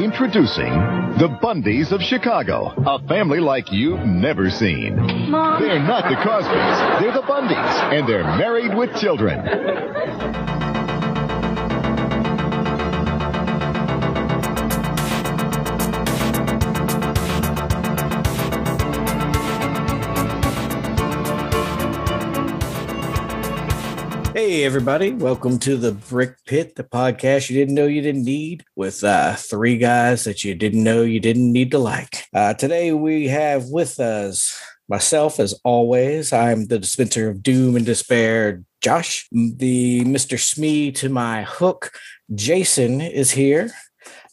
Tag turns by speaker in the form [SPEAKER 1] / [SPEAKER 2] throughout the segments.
[SPEAKER 1] Introducing the Bundys of Chicago, a family like you've never seen.
[SPEAKER 2] Mom.
[SPEAKER 1] They're not the Cosbys, they're the Bundys, and they're married with children.
[SPEAKER 3] Hey, everybody. Welcome to the Bricked Pit, the podcast you didn't know you didn't need, with uh, three guys that you didn't know you didn't need to like. Uh, today, we have with us myself, as always. I'm the dispenser of doom and despair, Josh. The Mr. Smee to my hook, Jason, is here.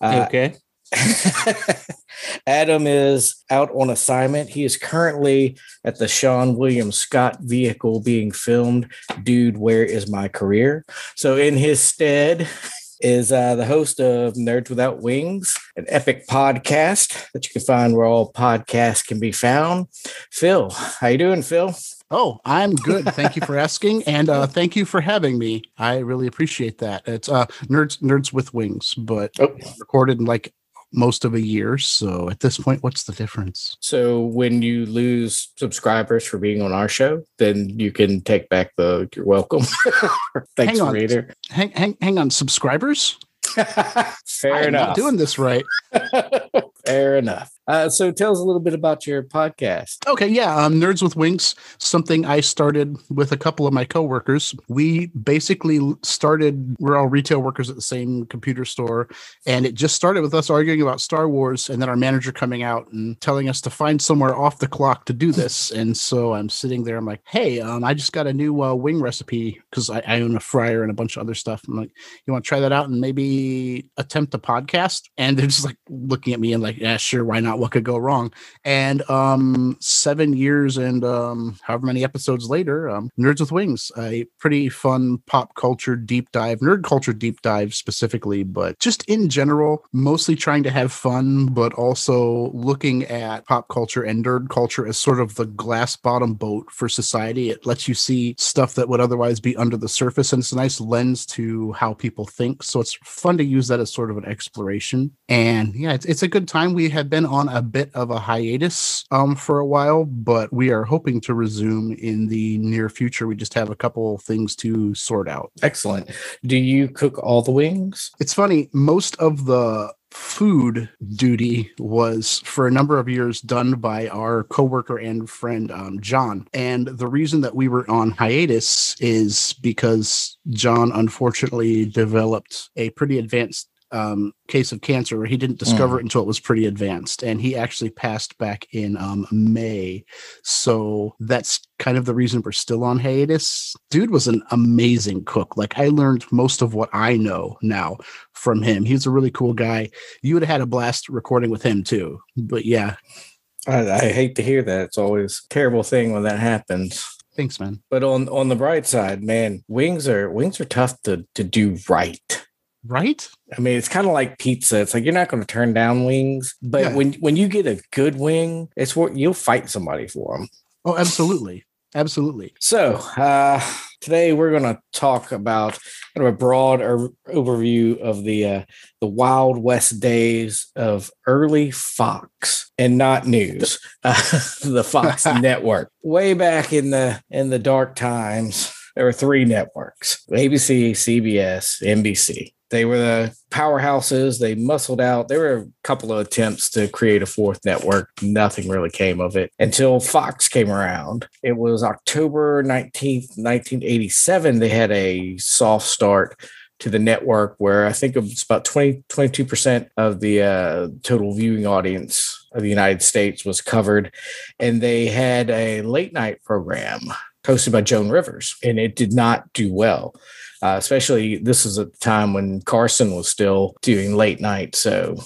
[SPEAKER 3] Uh,
[SPEAKER 4] okay.
[SPEAKER 3] Adam is out on assignment. He is currently at the Seann William Scott vehicle being filmed. Dude, where is my career? So, in his stead, is uh, the host of Nerds Without Wings, an epic podcast that you can find where all podcasts can be found. Phil, how you doing, Phil?
[SPEAKER 4] Oh, I'm good. Thank you for asking, and uh, thank you for having me. I really appreciate that. It's uh, nerds, nerds with wings, but
[SPEAKER 3] Oh.
[SPEAKER 4] recorded like most of a year. So at this point, what's the difference?
[SPEAKER 3] So when you lose subscribers for being on our show, then you can take back the you're welcome. Thanks,
[SPEAKER 4] Hang on.
[SPEAKER 3] reader.
[SPEAKER 4] Hang, hang, hang on, subscribers.
[SPEAKER 3] Fair
[SPEAKER 4] I'm not
[SPEAKER 3] enough.
[SPEAKER 4] doing this right.
[SPEAKER 3] Fair enough. Uh, so tell us a little bit about your podcast.
[SPEAKER 4] Okay, yeah, um, Nerds with Wings, something I started with a couple of my coworkers. We basically started, we're all retail workers at the same computer store, and it just started with us arguing about Star Wars, and then our manager coming out and telling us to find somewhere off the clock to do this. And so I'm sitting there, I'm like, hey, um, I just got a new uh, wing recipe because I, I own a fryer and a bunch of other stuff. I'm like, you want to try that out and maybe attempt a podcast? And they're just like looking at me and like, yeah, sure, why not? What could go wrong? And um, seven years and um, however many episodes later, um, Nerds with Wings, a pretty fun pop culture deep dive, nerd culture deep dive specifically, but just in general, mostly trying to have fun, but also looking at pop culture and nerd culture as sort of the glass bottom boat for society. It lets you see stuff that would otherwise be under the surface, and it's a nice lens to how people think. So it's fun to use that as sort of an exploration. And yeah, it's, it's a good time. We have been on a bit of a hiatus um, for a while, but we are hoping to resume in the near future. We just have a couple things to sort out.
[SPEAKER 3] Excellent. Do you cook all the wings?
[SPEAKER 4] It's funny, most of the food duty was for a number of years done by our coworker and friend um, John. And the reason that we were on hiatus is because John unfortunately developed a pretty advanced um, case of cancer where he didn't discover it until it was pretty advanced and he actually passed back in um, may. So that's kind of the reason we're still on hiatus. Dude was an amazing cook. Like i learned most of what i know now from him. He's a really cool guy. You would have had a blast recording with him too but yeah.
[SPEAKER 3] I, I hate to hear that. It's always a terrible thing when that happens.
[SPEAKER 4] thanks man.
[SPEAKER 3] But on on the bright side, man, wings are wings are tough to to do right.
[SPEAKER 4] Right
[SPEAKER 3] I mean, it's kind of like pizza. It's like you're not going to turn down wings, but
[SPEAKER 4] Yeah.
[SPEAKER 3] when when you get a good wing, it's what you'll fight somebody for them.
[SPEAKER 4] oh absolutely absolutely
[SPEAKER 3] So uh, today we're going to talk about kind of a broad er- overview of the uh, the Wild West days of early Fox and not news, uh, the Fox network. Way back in the in the dark times, there were three networks: ABC, CBS, NBC. They were the powerhouses. They muscled out. There were a couple of attempts to create a fourth network. Nothing really came of it until Fox came around. It was October 19th, 1987. They had a soft start to the network where I think it's about 20, 22% of the uh, total viewing audience of the United States was covered. And they had a late night program hosted by Joan Rivers, and it did not do well. Uh, especially this is at the time when Carson was still doing late night. So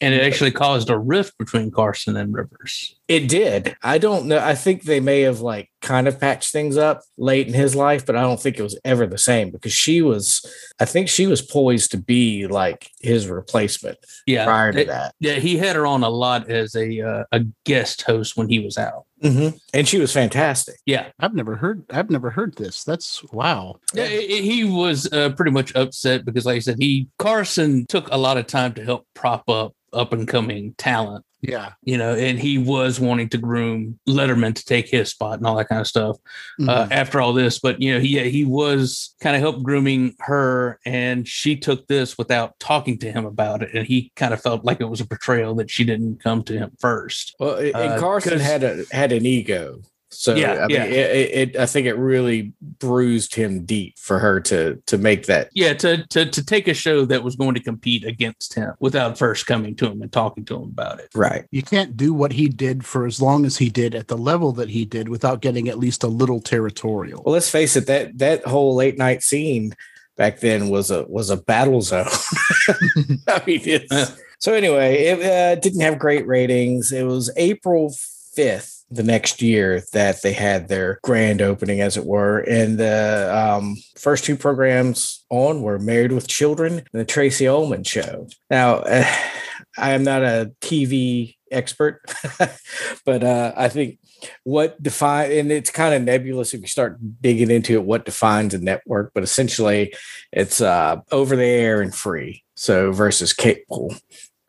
[SPEAKER 5] and it actually caused a rift between Carson and Rivers.
[SPEAKER 3] It did. I don't know. I think they may have like kind of patched things up late in his life, but I don't think it was ever the same because she was, I think she was poised to be like his replacement
[SPEAKER 2] Yeah,
[SPEAKER 3] prior to
[SPEAKER 2] it-
[SPEAKER 3] that.
[SPEAKER 2] yeah, he had her on a lot as a uh, a guest host when he was out.
[SPEAKER 3] Mhm. And she was fantastic.
[SPEAKER 2] Yeah,
[SPEAKER 4] I've never heard. I've never heard this. That's wow.
[SPEAKER 2] Yeah, i- i- he was uh, pretty much upset because, like I said, he Carson took a lot of time to help prop up up and coming talent,
[SPEAKER 4] Yeah.
[SPEAKER 2] you know, and he was wanting to groom Letterman to take his spot and all that kind of stuff. Uh,
[SPEAKER 4] Mhm.
[SPEAKER 2] after all this, but you know, he he was kind of help grooming her, and she took this without talking to him about it, and he kind of felt like it was a betrayal that she didn't come to him first.
[SPEAKER 3] Well, and
[SPEAKER 2] Uh,
[SPEAKER 3] Carson had a had an ego. So
[SPEAKER 2] Yeah,
[SPEAKER 3] I mean,
[SPEAKER 2] yeah.
[SPEAKER 3] it, it, it, I think it really bruised him deep for her to to make that.
[SPEAKER 2] Yeah, to to to take a show that was going to compete against him without first coming to him and talking to him about it.
[SPEAKER 3] Right.
[SPEAKER 4] you can't do what he did for as long as he did at the level that he did without getting at least a little territorial.
[SPEAKER 3] Well, let's face it that that whole late night scene back then was a was a battle zone. I mean, it's, so anyway, it uh, didn't have great ratings. It was April fifth the next year that they had their grand opening, as it were, and the um, first two programs on were Married with Children and the Tracey Ullman Show. Now, uh, I am not a TV expert, but uh, I think what define and it's kind of nebulous if you start digging into it what defines a network but essentially it's uh over the air and free so versus cable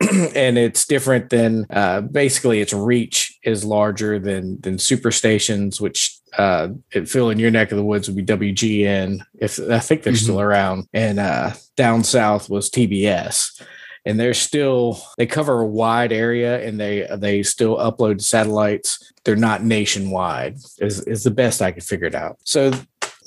[SPEAKER 3] and it's different than uh basically its reach is larger than than super stations which uh it Phil in your neck of the woods would be wgn if i think they're
[SPEAKER 4] Mhm.
[SPEAKER 3] still around and uh down south was tbs and they're still they cover a wide area and they they still upload satellites. They're not nationwide is, is the best i could figure it out. So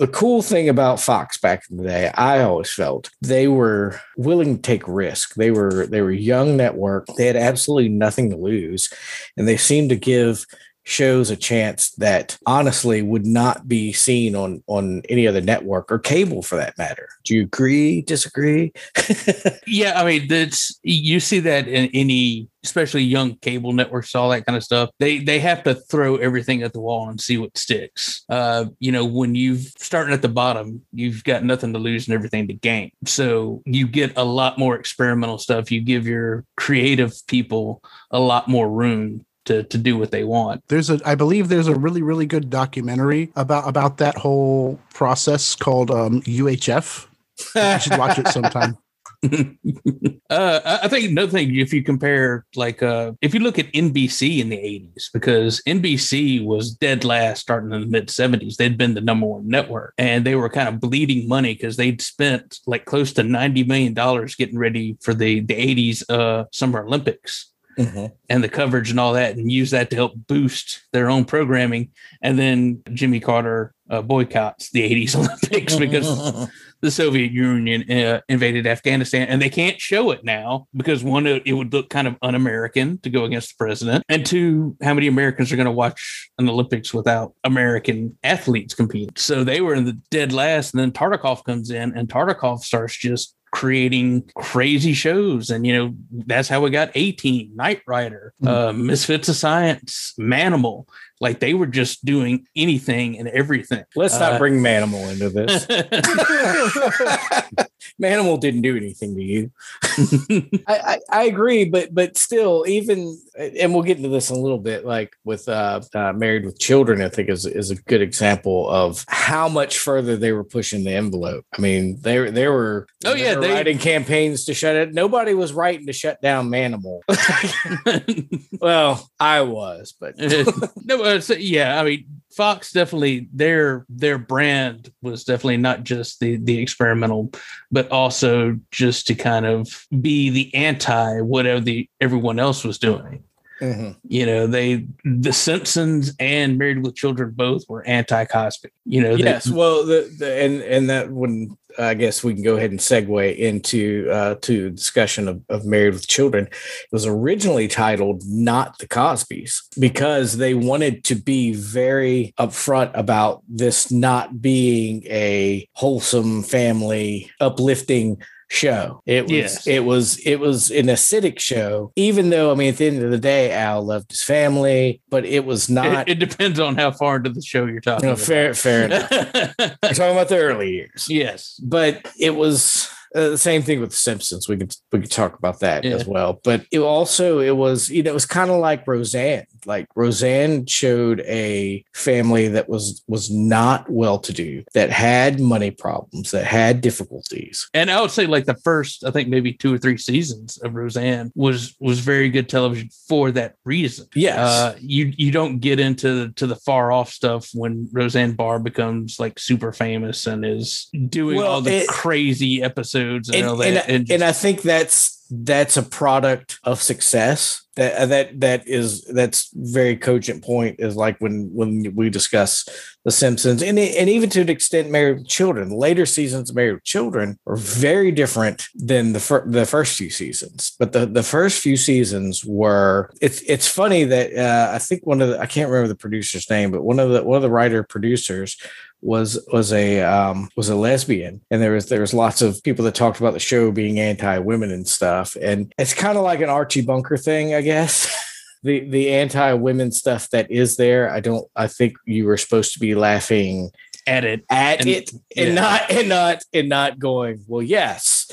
[SPEAKER 3] the cool thing about fox back in the day i always felt they were willing to take risk. They were they were young network they had absolutely nothing to lose and they seemed to give shows a chance that honestly would not be seen on on any other network or cable for that matter do you agree disagree
[SPEAKER 2] Yeah, I mean that's you see that in any especially young cable networks, all that kind of stuff. They they have to throw everything at the wall and see what sticks. Uh, you know, when you starting at the bottom, you've got nothing to lose and everything to gain. So you get a lot more experimental stuff. You give your creative people a lot more room to to do what they want.
[SPEAKER 4] There's a, I believe there's a really, really good documentary about about that whole process called um, UHF. You should watch it sometime.
[SPEAKER 2] uh, I think another thing, if you compare, like, uh, if you look at NBC in the 80s, because NBC was dead last starting in the mid 70s, they'd been the number one network and they were kind of bleeding money because they'd spent like close to $90 million getting ready for the, the 80s uh, Summer Olympics and the coverage and all that and use that to help boost their own programming. And then Jimmy Carter uh, boycotts the 80s Olympics because the Soviet Union uh, invaded Afghanistan, and they can't show it now because one, it would look kind of un-American to go against the president, and two, how many Americans are going to watch an Olympics without American athletes competing? So they were in the dead last, and then Tartikoff comes in, and Tartikoff starts just creating crazy shows. And you know that's how we got A-Team knight rider uh misfits of science manimal like they were just doing anything and everything
[SPEAKER 3] Let's not
[SPEAKER 2] Uh,
[SPEAKER 3] bring Manimal into this. Manimal didn't do anything to you. I, I, I agree, but but still, even and we'll get into this in a little bit. Like with uh, uh, Married with Children, I think is is a good example of how much further they were pushing the envelope. I mean, they were they were
[SPEAKER 2] Oh, yeah,
[SPEAKER 3] were
[SPEAKER 2] they-
[SPEAKER 3] writing campaigns to shut it. Nobody was writing to shut down Manimal. well, I was, but
[SPEAKER 2] no, so, yeah, I mean, Fox definitely their their brand was definitely not just the the experimental, but also just to kind of be the anti whatever the everyone else was doing.
[SPEAKER 3] Mhm.
[SPEAKER 2] You know, they the Simpsons and Married with Children both were anti Cosby. You know, they-
[SPEAKER 3] yes well the, the and and that wouldn't i guess we can go ahead and segue into uh to discussion of, of married with children. It was originally titled not the cosbys because they wanted to be very upfront about this not being a wholesome family uplifting show. It was
[SPEAKER 2] Yes.
[SPEAKER 3] it was it was an acidic show. Even though I mean, at the end of the day, Al loved his family, but it was not.
[SPEAKER 2] It, it depends on how far into the show you're talking.
[SPEAKER 3] you know, fair fair enough. We're talking about the early years,
[SPEAKER 2] yes.
[SPEAKER 3] but it was. Uh, the same thing with the Simpsons. We could we could talk about that
[SPEAKER 2] Yeah.
[SPEAKER 3] as well. But it also it was you know it was kind of like Roseanne. Like Roseanne showed a family that was was not well to do, that had money problems, that had difficulties.
[SPEAKER 2] And I would say like the first, I think maybe two or three seasons of Roseanne was was very good television for that reason.
[SPEAKER 3] Yes.
[SPEAKER 2] Uh, you you don't get into to the far off stuff when Roseanne Barr becomes like super famous and is doing
[SPEAKER 3] Well,
[SPEAKER 2] all the
[SPEAKER 3] it-
[SPEAKER 2] crazy episodes and,
[SPEAKER 3] and, and,
[SPEAKER 2] that.
[SPEAKER 3] and, I think that's that's a product of success. That uh, that that is that's very cogent point is like when when we discuss the Simpsons and and even to an extent Married with Children. Later seasons of Married with Children are very different than the fir- the first few seasons. But the the first few seasons were it's it's funny that uh, I think one of the I can't remember the producer's name, but one of the one of the writer producers was was a um, was a lesbian, and there was there was lots of people that talked about the show being anti women and stuff, and it's kind of like an Archie Bunker thing, I guess. The the anti women stuff that is there, I don't. I think you were supposed to be laughing
[SPEAKER 2] at it.
[SPEAKER 3] at
[SPEAKER 2] And-
[SPEAKER 3] it and
[SPEAKER 2] yeah.
[SPEAKER 3] not and not and not going. Well, yes,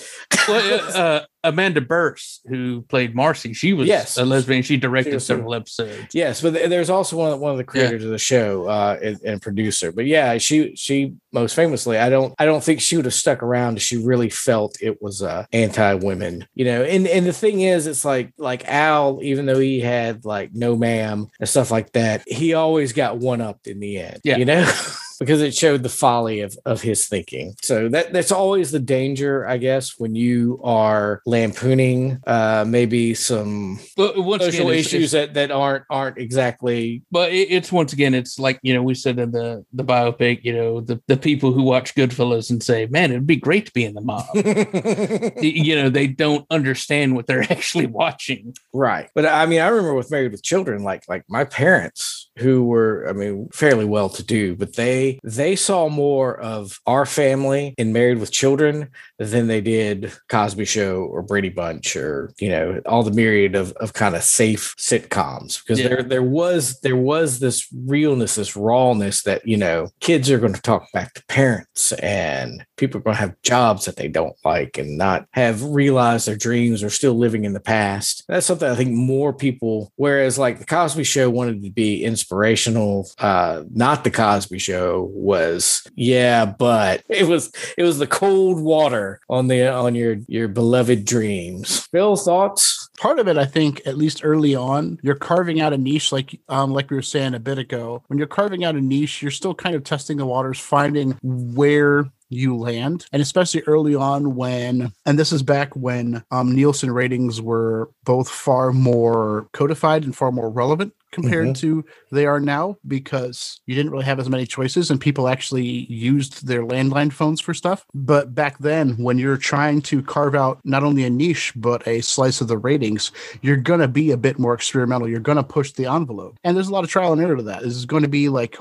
[SPEAKER 2] Well, uh, uh, Amanda Bearse, who played Marcy, she was
[SPEAKER 3] Yes.
[SPEAKER 2] a lesbian. She directed
[SPEAKER 3] She
[SPEAKER 2] several episodes.
[SPEAKER 3] Yes, but there's also one of, one of the creators of the show uh, and, and producer. But yeah, she she most famously, I don't I don't think she would have stuck around if she really felt it was uh, anti women. You know, and and the thing is, it's like like Al, even though he had like no ma'am and stuff like that, he always got one upped in the end.
[SPEAKER 2] Yeah.
[SPEAKER 3] you know. Because it showed the folly of, of his thinking. So that that's always the danger, I guess, when you are lampooning uh, maybe some
[SPEAKER 2] But once
[SPEAKER 3] social
[SPEAKER 2] again,
[SPEAKER 3] issues that, that aren't aren't exactly
[SPEAKER 2] but it, it's once again, it's like you know we said in the the biopic, you know the the people who watch Goodfellas and say, "Man, it'd be great to be in the mob." You know they don't understand what they're actually watching.
[SPEAKER 3] right. But I mean, I remember with Married with Children, like like my parents who were, I mean, fairly well to do, but they they saw more of our family in Married with Children than they did Cosby Show or Brady Bunch or you know all the myriad of, of kind of safe sitcoms because
[SPEAKER 2] Yeah.
[SPEAKER 3] there there was there was this realness, this rawness that you know kids are going to talk back to parents and people are going to have jobs that they don't like and not have realized their dreams or still living in the past. That's something I think more people. Whereas like the Cosby Show wanted to be inspirational, uh, not the Cosby Show was yeah, but it was it was the cold water on the on your your beloved dreams. Phil thoughts.
[SPEAKER 4] part of it, I think, at least early on, you're carving out a niche, like um, like we were saying a bit ago. When you're carving out a niche, you're still kind of testing the waters, finding where you land, and especially early on when, and this is back when um, Nielsen ratings were both far more codified and far more relevant compared mm-hmm. to they are now because you didn't really have as many choices and people actually used their landline phones for stuff. But back then, when you're trying to carve out not only a niche but a slice of the ratings, you're going to be a bit more experimental. You're going to push the envelope. And there's a lot of trial and error to that. This is going to be like,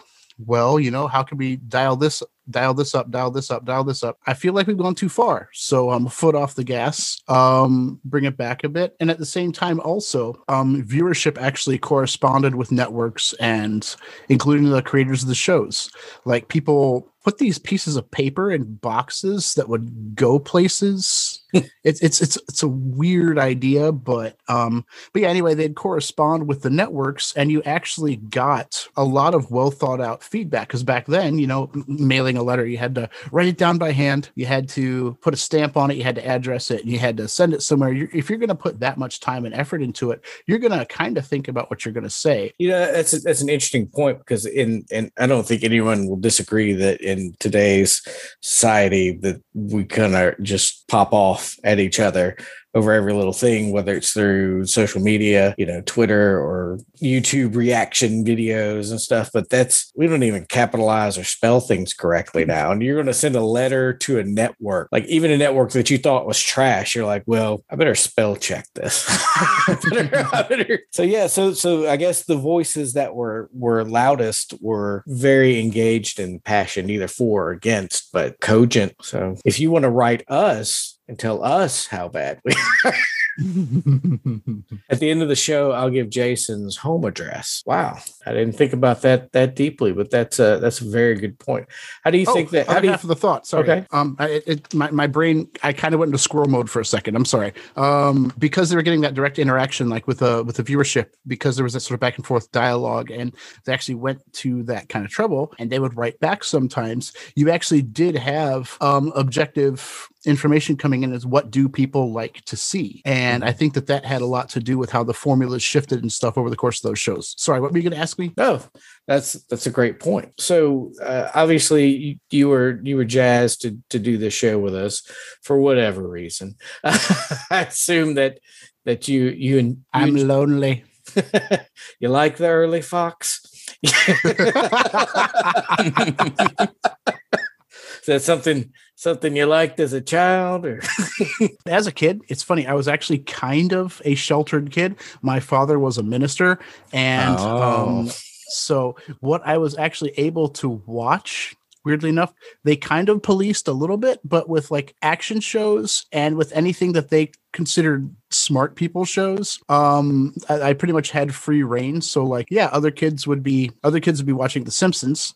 [SPEAKER 4] well, you know, how can we dial this dial this up, dial this up, dial this up. I feel like we've gone too far. So I'm a foot off the gas. Um, bring it back a bit. And at the same time, also, um, viewership actually corresponded with networks and including the creators of the shows. Like people put these pieces of paper in boxes that would go places. it's it's it's it's a weird idea, but um, but yeah, anyway, they'd correspond with the networks, and you actually got a lot of well thought out feedback. Because back then, you know, m- mailing a letter, you had to write it down by hand, you had to put a stamp on it, you had to address it, and you had to send it somewhere. you if you're going to put that much time and effort into it, you're going to kind of think about what you're going to say.
[SPEAKER 3] You know, that's a, that's an interesting point because in and I don't think anyone will disagree that in today's society that we kind of just pop off at each other over every little thing, whether it's through social media, you know, Twitter or YouTube reaction videos and stuff. But that's we don't even capitalize or spell things correctly mm-hmm. now. And you're going to send a letter to a network, like even a network that you thought was trash. You're like, well, I better spell check this. I better- I better- So yeah, so so I guess the voices that were were loudest were very engaged and passionate, either for or against, but cogent. So if you want to write us and tell us how bad we are. At the end of the show, I'll give Jason's home address. Wow, I didn't think about that that deeply, but that's a that's a very good point. How do you
[SPEAKER 4] Oh,
[SPEAKER 3] think that? How do you,
[SPEAKER 4] of the thought. Sorry.
[SPEAKER 3] Okay.
[SPEAKER 4] Um, I, it, my, my brain, I kind of went into squirrel mode for a second. I'm sorry. Um, because they were getting that direct interaction, like with a with the viewership, because there was that sort of back and forth dialogue, and they actually went to that kind of trouble, and they would write back sometimes. You actually did have um objective information coming in is what do people like to see and i think that that had a lot to do with how the formulas shifted and stuff over the course of those shows sorry what were you going to ask me
[SPEAKER 3] No, that's that's a great point. So uh, obviously you, you were you were jazzed to to do this show with us for whatever reason. I assume that that you you and
[SPEAKER 4] i'm
[SPEAKER 3] you,
[SPEAKER 4] lonely
[SPEAKER 3] you like the early Fox. Is that something something you liked as a child or
[SPEAKER 4] as a kid it's funny i was actually kind of a sheltered kid my father was a minister and
[SPEAKER 3] Oh.
[SPEAKER 4] um, so what i was actually able to watch weirdly enough they kind of policed a little bit but with like action shows and with anything that they considered smart people shows. Um I, I pretty much had free reign. So like yeah other kids would be other kids would be watching the simpsons.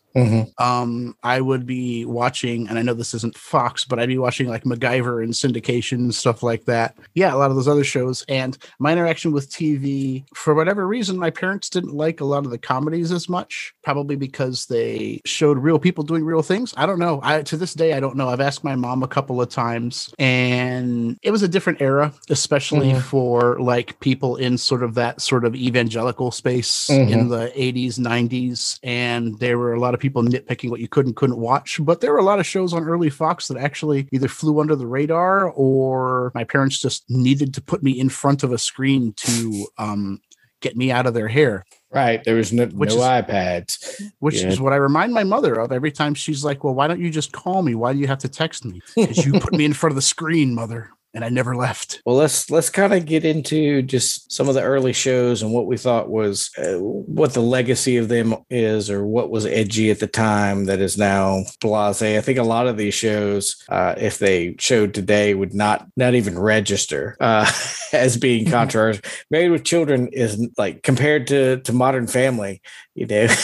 [SPEAKER 4] Um i would be watching and i know this isn't fox but i'd be watching like macgyver and syndication and stuff like that. Yeah a lot of those other shows. And my interaction with tv for whatever reason my parents didn't like a lot of the comedies as much probably because they showed real people doing real things. I don't know. I to this day i don't know. I've asked my mom a couple of times and it was a different era especially
[SPEAKER 3] Mhm.
[SPEAKER 4] for like people in sort of that sort of evangelical space in the 80s 90s and there were a lot of people nitpicking what you could and couldn't watch but there were a lot of shows on early fox that actually either flew under the radar or my parents just needed to put me in front of a screen to um get me out of their hair
[SPEAKER 3] right there was no,
[SPEAKER 4] Which
[SPEAKER 3] no
[SPEAKER 4] is-
[SPEAKER 3] ipads
[SPEAKER 4] which
[SPEAKER 3] Yeah.
[SPEAKER 4] is what I remind my mother of every time she's like, Well, why don't you just call me? Why do you have to text me? Because you put me in front of the screen, mother. And I never left.
[SPEAKER 3] well let's let's kind of get into just some of the early shows and what we thought was uh, what the legacy of them is or what was edgy at the time that is now blase. I think a lot of these shows uh, if they showed today would not not even register uh, as being controversial. Married with children is like compared to to modern family you know?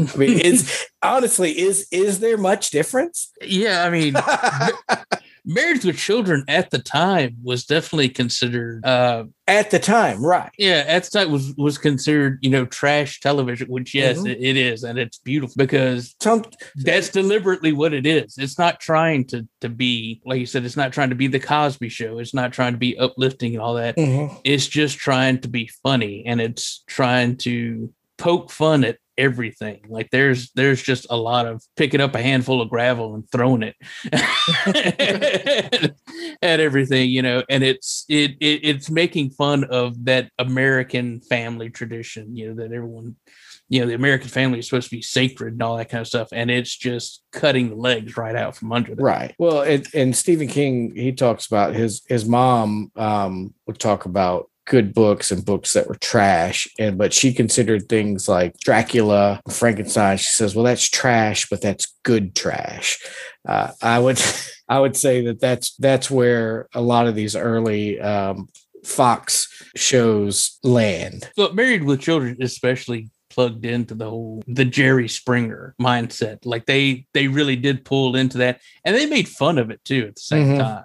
[SPEAKER 3] I mean is honestly is is there much difference?
[SPEAKER 2] Yeah, I mean, Married with Children at the time was definitely considered uh
[SPEAKER 3] at the time right
[SPEAKER 2] yeah, at the time was was considered, you know, trash television, which yes,
[SPEAKER 3] Mhm.
[SPEAKER 2] it, it is, and it's beautiful because
[SPEAKER 3] Some,
[SPEAKER 2] that's deliberately what it is. It's not trying to to be, like you said, it's not trying to be the Cosby show. It's not trying to be uplifting and all that.
[SPEAKER 3] Mhm.
[SPEAKER 2] It's just trying to be funny and it's trying to poke fun at everything. Like there's there's just a lot of picking up a handful of gravel and throwing it at everything, you know, and it's it, it it's making fun of that American family tradition, you know, that everyone you know, the American family is supposed to be sacred and all that kind of stuff. And it's just cutting the legs right out from under them.
[SPEAKER 3] Right. Well, it, and Stephen King, he talks about his his mom um, would talk about good books and books that were trash, and but she considered things like Dracula, Frankenstein. She says, "Well, that's trash, but that's good trash." Uh, I would I would say that that's that's where a lot of these early um, Fox shows land.
[SPEAKER 2] But Married with Children, especially plugged into the whole the Jerry Springer mindset. Like they they really did pull into that, and they made fun of it too at the same
[SPEAKER 3] Mhm.
[SPEAKER 2] time.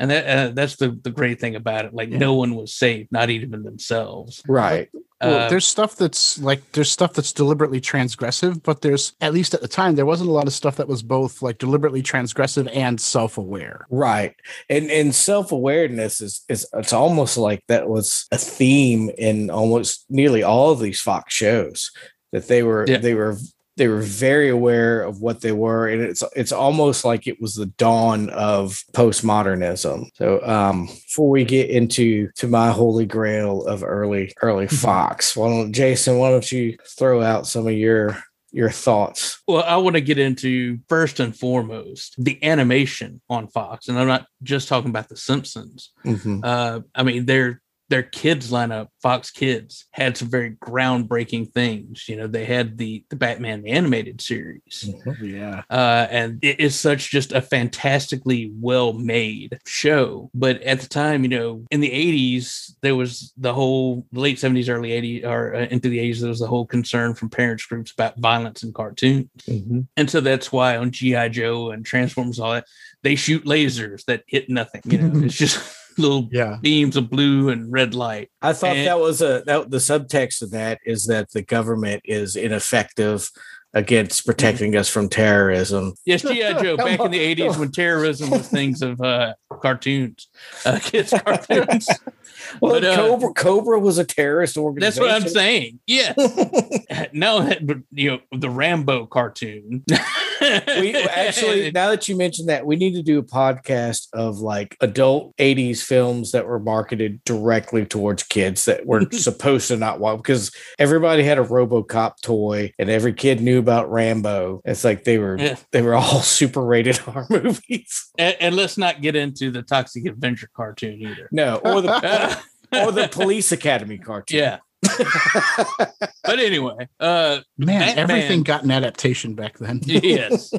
[SPEAKER 2] And that uh, that's the the great thing about it. Like
[SPEAKER 4] Yeah.
[SPEAKER 2] no one was saved, not even themselves.
[SPEAKER 3] Right.
[SPEAKER 4] Well,
[SPEAKER 2] Uh,
[SPEAKER 4] there's stuff that's like there's stuff that's deliberately transgressive, but there's at least at the time there wasn't a lot of stuff that was both like deliberately transgressive and self-aware.
[SPEAKER 3] Right. And and self-awareness is is it's almost like that was a theme in almost nearly all of these Fox shows that they were
[SPEAKER 2] Yeah.
[SPEAKER 3] they were they were very aware of what they were and it's it's almost like it was the dawn of postmodernism. So um before we get into to my holy grail of early early Fox, why don't Jason, why don't you throw out some of your your thoughts?
[SPEAKER 2] Well, I want to get into first and foremost the animation on Fox, and I'm not just talking about The Simpsons.
[SPEAKER 3] Mhm.
[SPEAKER 2] Uh, I mean, there their kids lineup, Fox Kids, had some very groundbreaking things. You know, they had the the Batman the animated series,
[SPEAKER 4] Yeah.
[SPEAKER 2] uh, and it is such just a fantastically well made show. But at the time, you know, in the '80s, there was the whole late '70s, early '80s, or uh, into the '80s, there was the whole concern from parents groups about violence in cartoons,
[SPEAKER 3] Mhm.
[SPEAKER 2] and so that's why on GI Joe and Transformers, all that they shoot lasers that hit nothing. You know, it's just little
[SPEAKER 4] Yeah.
[SPEAKER 2] beams of blue and red light.
[SPEAKER 3] I thought
[SPEAKER 2] And-
[SPEAKER 3] that was a that the subtext of that is that the government is ineffective against protecting us from terrorism.
[SPEAKER 2] Yes, GI Joe.
[SPEAKER 3] Come
[SPEAKER 2] Back in the '80s, when terrorism was things of uh, cartoons, uh, kids cartoons.
[SPEAKER 3] Well,
[SPEAKER 2] But, uh,
[SPEAKER 3] Cobra Cobra was a terrorist organization.
[SPEAKER 2] That's what I'm saying. Yes. no, but you know the Rambo cartoon.
[SPEAKER 3] We actually now that you mentioned that we need to do a podcast of like adult 80s films that were marketed directly towards kids that were supposed to not watch because everybody had a robocop toy and every kid knew about rambo it's like they were
[SPEAKER 2] Yeah.
[SPEAKER 3] they were all super rated r movies
[SPEAKER 2] and, and let's not get into the Toxic Avenger cartoon either.
[SPEAKER 3] no or the or the police academy cartoon
[SPEAKER 2] yeah. But anyway, uh,
[SPEAKER 4] Man,
[SPEAKER 2] Batman-
[SPEAKER 4] everything got an adaptation back then.
[SPEAKER 2] yes.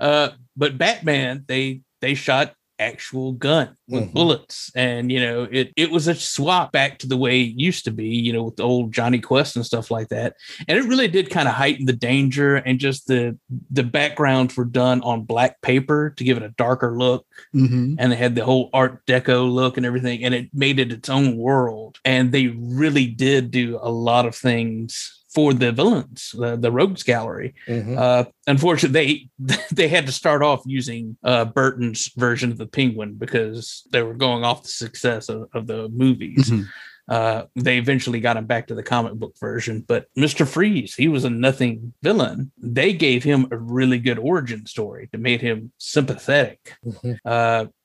[SPEAKER 2] Uh, but Batman, they they shot actual gun with
[SPEAKER 3] Mhm.
[SPEAKER 2] bullets, and you know it it was a swap back to the way it used to be, you know, with the old Jonny Quest and stuff like that. And it really did kind of heighten the danger, and just the the backgrounds were done on black paper to give it a darker look
[SPEAKER 4] hmm
[SPEAKER 2] and they had the whole art deco look and everything and it made it its own world and they really did do a lot of things for the villains the, the rogues gallery
[SPEAKER 3] Mhm.
[SPEAKER 2] uh unfortunately they they had to start off using uh burton's version of the penguin because they were going off the success of, of the movies
[SPEAKER 4] Mhm.
[SPEAKER 2] uh they eventually got him back to the comic book version but mr freeze he was a nothing villain they gave him a really good origin story that made him sympathetic
[SPEAKER 3] Mhm.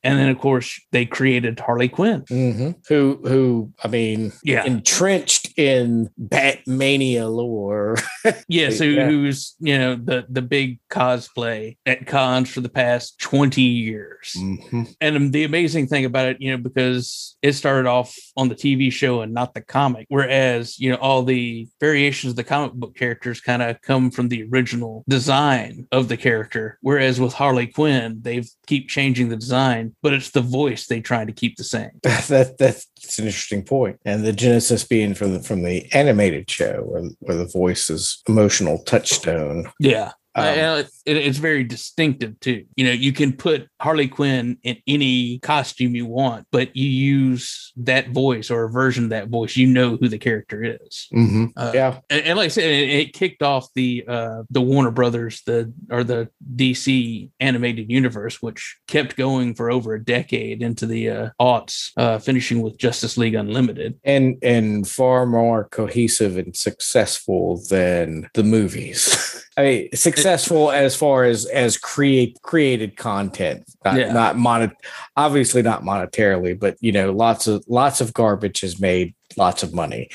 [SPEAKER 2] And then, of course, they created Harley Quinn.
[SPEAKER 3] Mhm. who who i mean
[SPEAKER 2] Yeah,
[SPEAKER 3] entrenched in batmania lore
[SPEAKER 2] yeah. So
[SPEAKER 3] Yeah.
[SPEAKER 2] who's you know the the big cosplay at cons for the past twenty years.
[SPEAKER 3] Mhm.
[SPEAKER 2] And the amazing thing about it, you know, because it started off on the TV show and not the comic, whereas you know all the variations of the comic book characters kind of come from the original design of the character. Whereas with Harley Quinn, they've keep changing the design, but it's the voice they try to keep the same.
[SPEAKER 3] that that's an interesting point. And the genesis being from the from the animated show where where the voice is emotional touchstone.
[SPEAKER 2] Yeah.
[SPEAKER 3] Um,
[SPEAKER 2] Uh, it, it's very distinctive too. You know, you can put Harley Quinn in any costume you want, but you use that voice or a version of that voice, you know who the character is.
[SPEAKER 3] mhm.
[SPEAKER 2] Uh,
[SPEAKER 3] yeah.
[SPEAKER 2] And, and like I said, it, it kicked off the uh, the Warner Brothers, the or the DC animated universe, which kept going for over a decade into the uh, aughts, uh, finishing with Justice League Unlimited.
[SPEAKER 3] And and far more cohesive and successful than the movies. I mean, successful as far as as create created content, not
[SPEAKER 2] Yeah.
[SPEAKER 3] not monet, obviously not monetarily, but you know, lots of lots of garbage has made lots of money.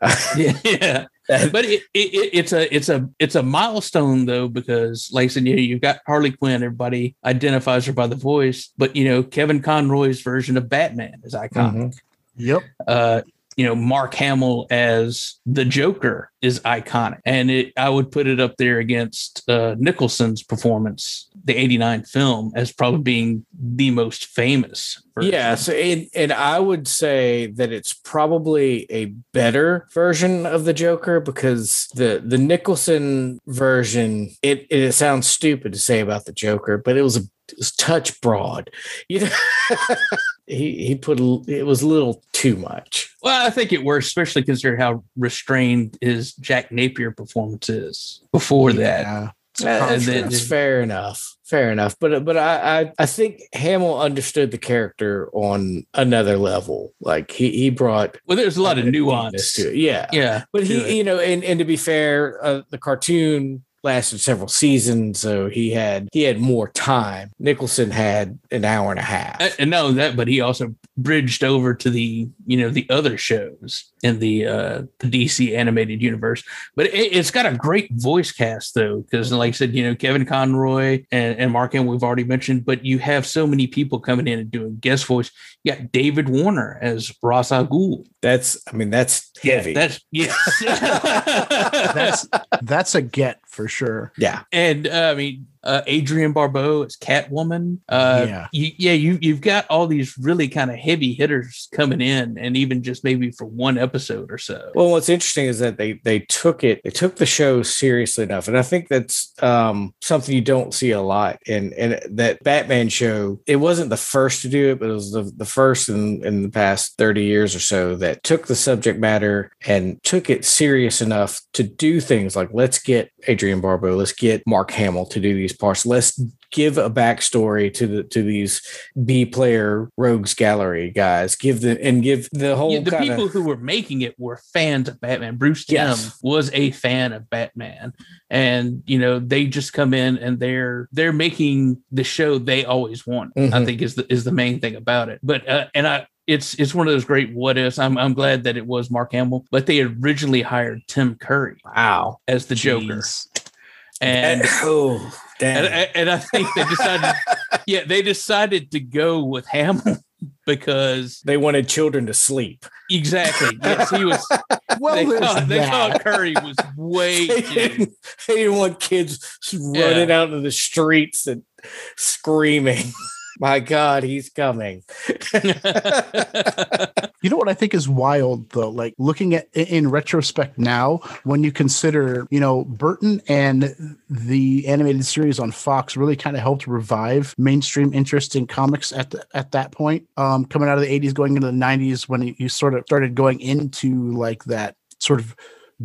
[SPEAKER 2] Yeah, yeah. but it, it, it it's a it's a it's a milestone though because like I said, you know, you've got Harley Quinn, everybody identifies her by the voice, but you know Kevin Conroy's version of Batman is iconic.
[SPEAKER 4] Yep.
[SPEAKER 2] Uh, you know Mark Hamill as the Joker is iconic, and it I would put it up there against uh, Nicholson's performance, the '89 film, as probably being the most famous. version.
[SPEAKER 3] Yeah, so and, and I would say that it's probably a better version of the Joker because the the Nicholson version it it sounds stupid to say about the Joker, but it was a it was touch broad. You know, he he put it was a little too much.
[SPEAKER 2] Well, I think it works, especially considering how restrained his Jack Napier performance is before that.
[SPEAKER 4] Yeah.
[SPEAKER 3] Uh, That's, fair enough. Fair enough. But but I, I I think Hamill understood the character on another level. Like he he brought
[SPEAKER 2] Well, there's a lot of nuance.
[SPEAKER 3] to it. Yeah.
[SPEAKER 2] Yeah,
[SPEAKER 3] But
[SPEAKER 2] to it.
[SPEAKER 3] he, you know, and, and to be fair, uh, the cartoon lasted several seasons, so he had he had more time. Nicholson had an hour and a half.
[SPEAKER 2] And no, that, but he also bridged over to the you know the other shows in the uh the DC animated universe. But it, it's got a great voice cast though, because like I said, you know Kevin Conroy and, and Mark and we've already mentioned, but you have so many people coming in and doing guest voice. You got David Warner as Ra's al Ghul.
[SPEAKER 3] That's, I mean, that's heavy.
[SPEAKER 2] That's yes.
[SPEAKER 4] That's that's a get for sure.
[SPEAKER 3] yeah.
[SPEAKER 2] and uh, I mean uh, Adrienne Barbeau as Catwoman. Uh,
[SPEAKER 4] Yeah.
[SPEAKER 2] you, yeah, you you've got all these really kind of heavy hitters coming in, and even just maybe for one episode or so.
[SPEAKER 3] Well, what's interesting is that they they took it, they took the show seriously enough, and I think that's um, something you don't see a lot. And and that Batman show, it wasn't the first to do it, but it was the, the first in in the past thirty years or so that took the subject matter and took it serious enough to do things like let's get Adrienne Barbeau, let's get Mark Hamill to do these parts, let's give a backstory to the to these B player rogues gallery guys, give the and give the whole
[SPEAKER 2] Yeah, the
[SPEAKER 3] kinda-
[SPEAKER 2] people who were making it were fans of Batman. Bruce Timm
[SPEAKER 3] Yes.
[SPEAKER 2] was a fan of Batman, and you know they just come in and they're they're making the show they always want. I
[SPEAKER 3] Mhm.
[SPEAKER 2] think is the is the main thing about it. But uh, and I. It's it's one of those great what ifs. I'm I'm glad that it was Mark Hamill, but they originally hired Tim Curry
[SPEAKER 3] Wow.
[SPEAKER 2] as the Joker,
[SPEAKER 4] Jeez.
[SPEAKER 2] and
[SPEAKER 3] oh,
[SPEAKER 2] and,
[SPEAKER 3] damn.
[SPEAKER 2] and I think they decided, yeah, they decided to go with Hamill because
[SPEAKER 3] they wanted children to sleep.
[SPEAKER 2] exactly, yes, he was.
[SPEAKER 4] Well,
[SPEAKER 2] they thought, they thought Curry was way
[SPEAKER 3] they,
[SPEAKER 2] too.
[SPEAKER 3] didn't, they didn't want kids running out into the streets and screaming. My God, he's coming.
[SPEAKER 4] You know what I think is wild though, like looking at in retrospect now, when you consider, you know, Burton and the animated series on Fox really kind of helped revive mainstream interest in comics at the, at that point, um, coming out of the '80s, going into the '90s, when you sort of started going into like that sort of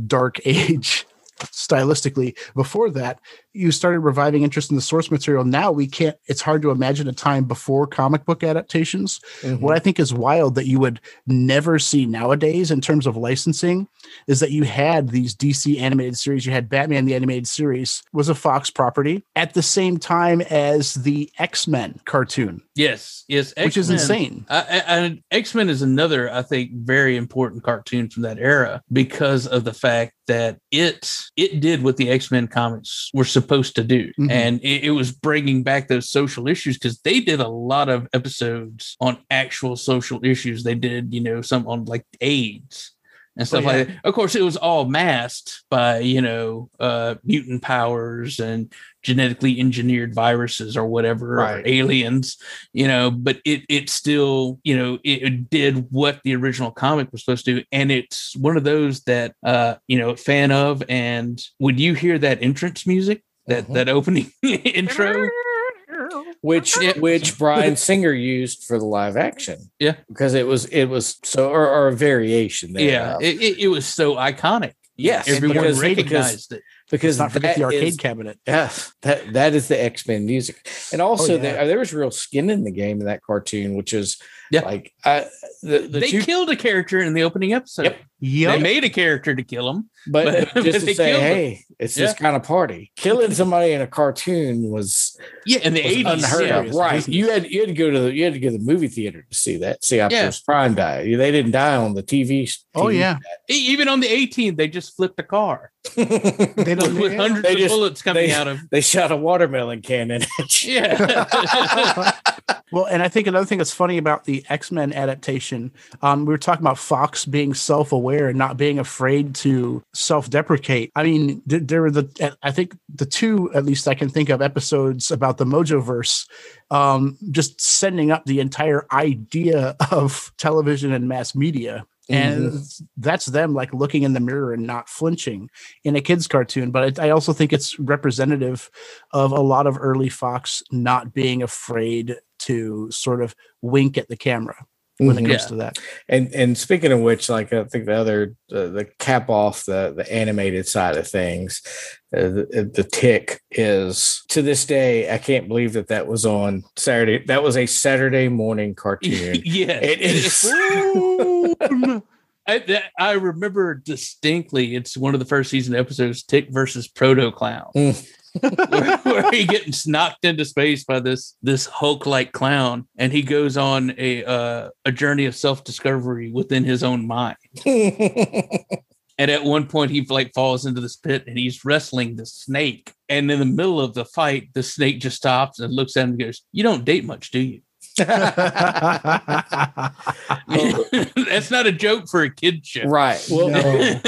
[SPEAKER 4] dark age stylistically. Before that, you started reviving interest in the source material. Now we can't. It's hard to imagine a time before comic book adaptations
[SPEAKER 3] Mhm.
[SPEAKER 4] what I think is wild that you would never see nowadays in terms of licensing is that you had these DC animated series. You had Batman the animated series was a Fox property at the same time as the X Men cartoon,
[SPEAKER 2] yes, yes,
[SPEAKER 4] which is
[SPEAKER 2] X-Men-
[SPEAKER 4] insane.
[SPEAKER 2] And X Men is another, I think, very important cartoon from that era because of the fact that it it did what the X Men comics were supposed to do,
[SPEAKER 4] Mhm.
[SPEAKER 2] and it, it was bringing back those social issues because they did a lot of episodes on actual social issues. They did, you know, some on like AIDS and stuff
[SPEAKER 4] Oh, yeah.
[SPEAKER 2] like that. Of course, it was all masked by you know uh, mutant powers and genetically engineered viruses or whatever, or aliens you know but it it still you know it, it did what the original comic was supposed to do and it's one of those that uh you know fan of and when you hear that entrance music that
[SPEAKER 3] Mhm.
[SPEAKER 2] that opening intro
[SPEAKER 3] which which Bryan Singer used for the live action.
[SPEAKER 2] Yeah.
[SPEAKER 3] because it was it was so or, or a variation. There
[SPEAKER 2] yeah it, it, it was so iconic
[SPEAKER 3] Yes,
[SPEAKER 2] everyone
[SPEAKER 3] because-
[SPEAKER 2] recognized it
[SPEAKER 3] because
[SPEAKER 4] Let's not forget the arcade
[SPEAKER 3] is-
[SPEAKER 4] cabinet.
[SPEAKER 3] Yes, that that is the X Men music, and also
[SPEAKER 4] Oh, yeah.
[SPEAKER 3] there, there was real skin in the game in that cartoon, which is
[SPEAKER 2] Yeah.
[SPEAKER 3] like I, the the
[SPEAKER 2] they
[SPEAKER 3] two,
[SPEAKER 2] killed a character in the opening episode
[SPEAKER 3] Yep.
[SPEAKER 2] they made a character to kill him
[SPEAKER 3] but,
[SPEAKER 2] but-
[SPEAKER 3] just
[SPEAKER 2] they
[SPEAKER 3] to say,
[SPEAKER 2] killed them.
[SPEAKER 3] hey, it's this kind of party. Killing somebody in a cartoon was,
[SPEAKER 2] yeah in the
[SPEAKER 3] was
[SPEAKER 2] 80s
[SPEAKER 3] unheard
[SPEAKER 2] yeah.
[SPEAKER 3] of, right? You had you had to go to the you had to go to the movie theater to see that. See Optimus
[SPEAKER 2] Yeah.
[SPEAKER 3] Prime die. They didn't die on the TV.
[SPEAKER 4] Oh yeah,
[SPEAKER 2] even on the A-Team they just flipped a car
[SPEAKER 4] they
[SPEAKER 2] with,
[SPEAKER 4] don't.
[SPEAKER 2] with hundreds
[SPEAKER 3] They
[SPEAKER 2] of
[SPEAKER 3] just-
[SPEAKER 2] bullets coming
[SPEAKER 3] they-
[SPEAKER 2] out of
[SPEAKER 3] they shot a watermelon cannon.
[SPEAKER 2] yeah
[SPEAKER 4] well, and I think another thing that's funny about the X Men adaptation, um, we were talking about Fox being self aware and not being afraid to self deprecate. I mean, there were the, I think the two, at least I can think of, episodes about the Mojoverse, um, just sending up the entire idea of television and mass media. And mm-hmm. that's them like looking in the mirror and not flinching in a kid's cartoon. But it, I also think it's representative of a lot of early Fox not being afraid to sort of wink at the camera when it
[SPEAKER 3] Mhm.
[SPEAKER 4] comes
[SPEAKER 2] Yeah.
[SPEAKER 4] to that.
[SPEAKER 3] And and speaking of which, like I think the other the, the cap off the the animated side of things, uh, the, the tick is to this day I can't believe that that was on Saturday. That was a Saturday morning cartoon.
[SPEAKER 2] yes
[SPEAKER 3] it is.
[SPEAKER 2] I, that, I remember distinctly. It's one of the first season episodes, Tick versus Proto Clown,
[SPEAKER 3] Mm.
[SPEAKER 2] Where, where he gets knocked into space by this this Hulk like clown, and he goes on a uh, a journey of self discovery within his own mind. And at one point, he like falls into this pit, and he's wrestling the snake. And in the middle of the fight, the snake just stops and looks at him and goes, "You don't date much, do you?" That's not a joke for a kid show.
[SPEAKER 3] right. Well,
[SPEAKER 4] No.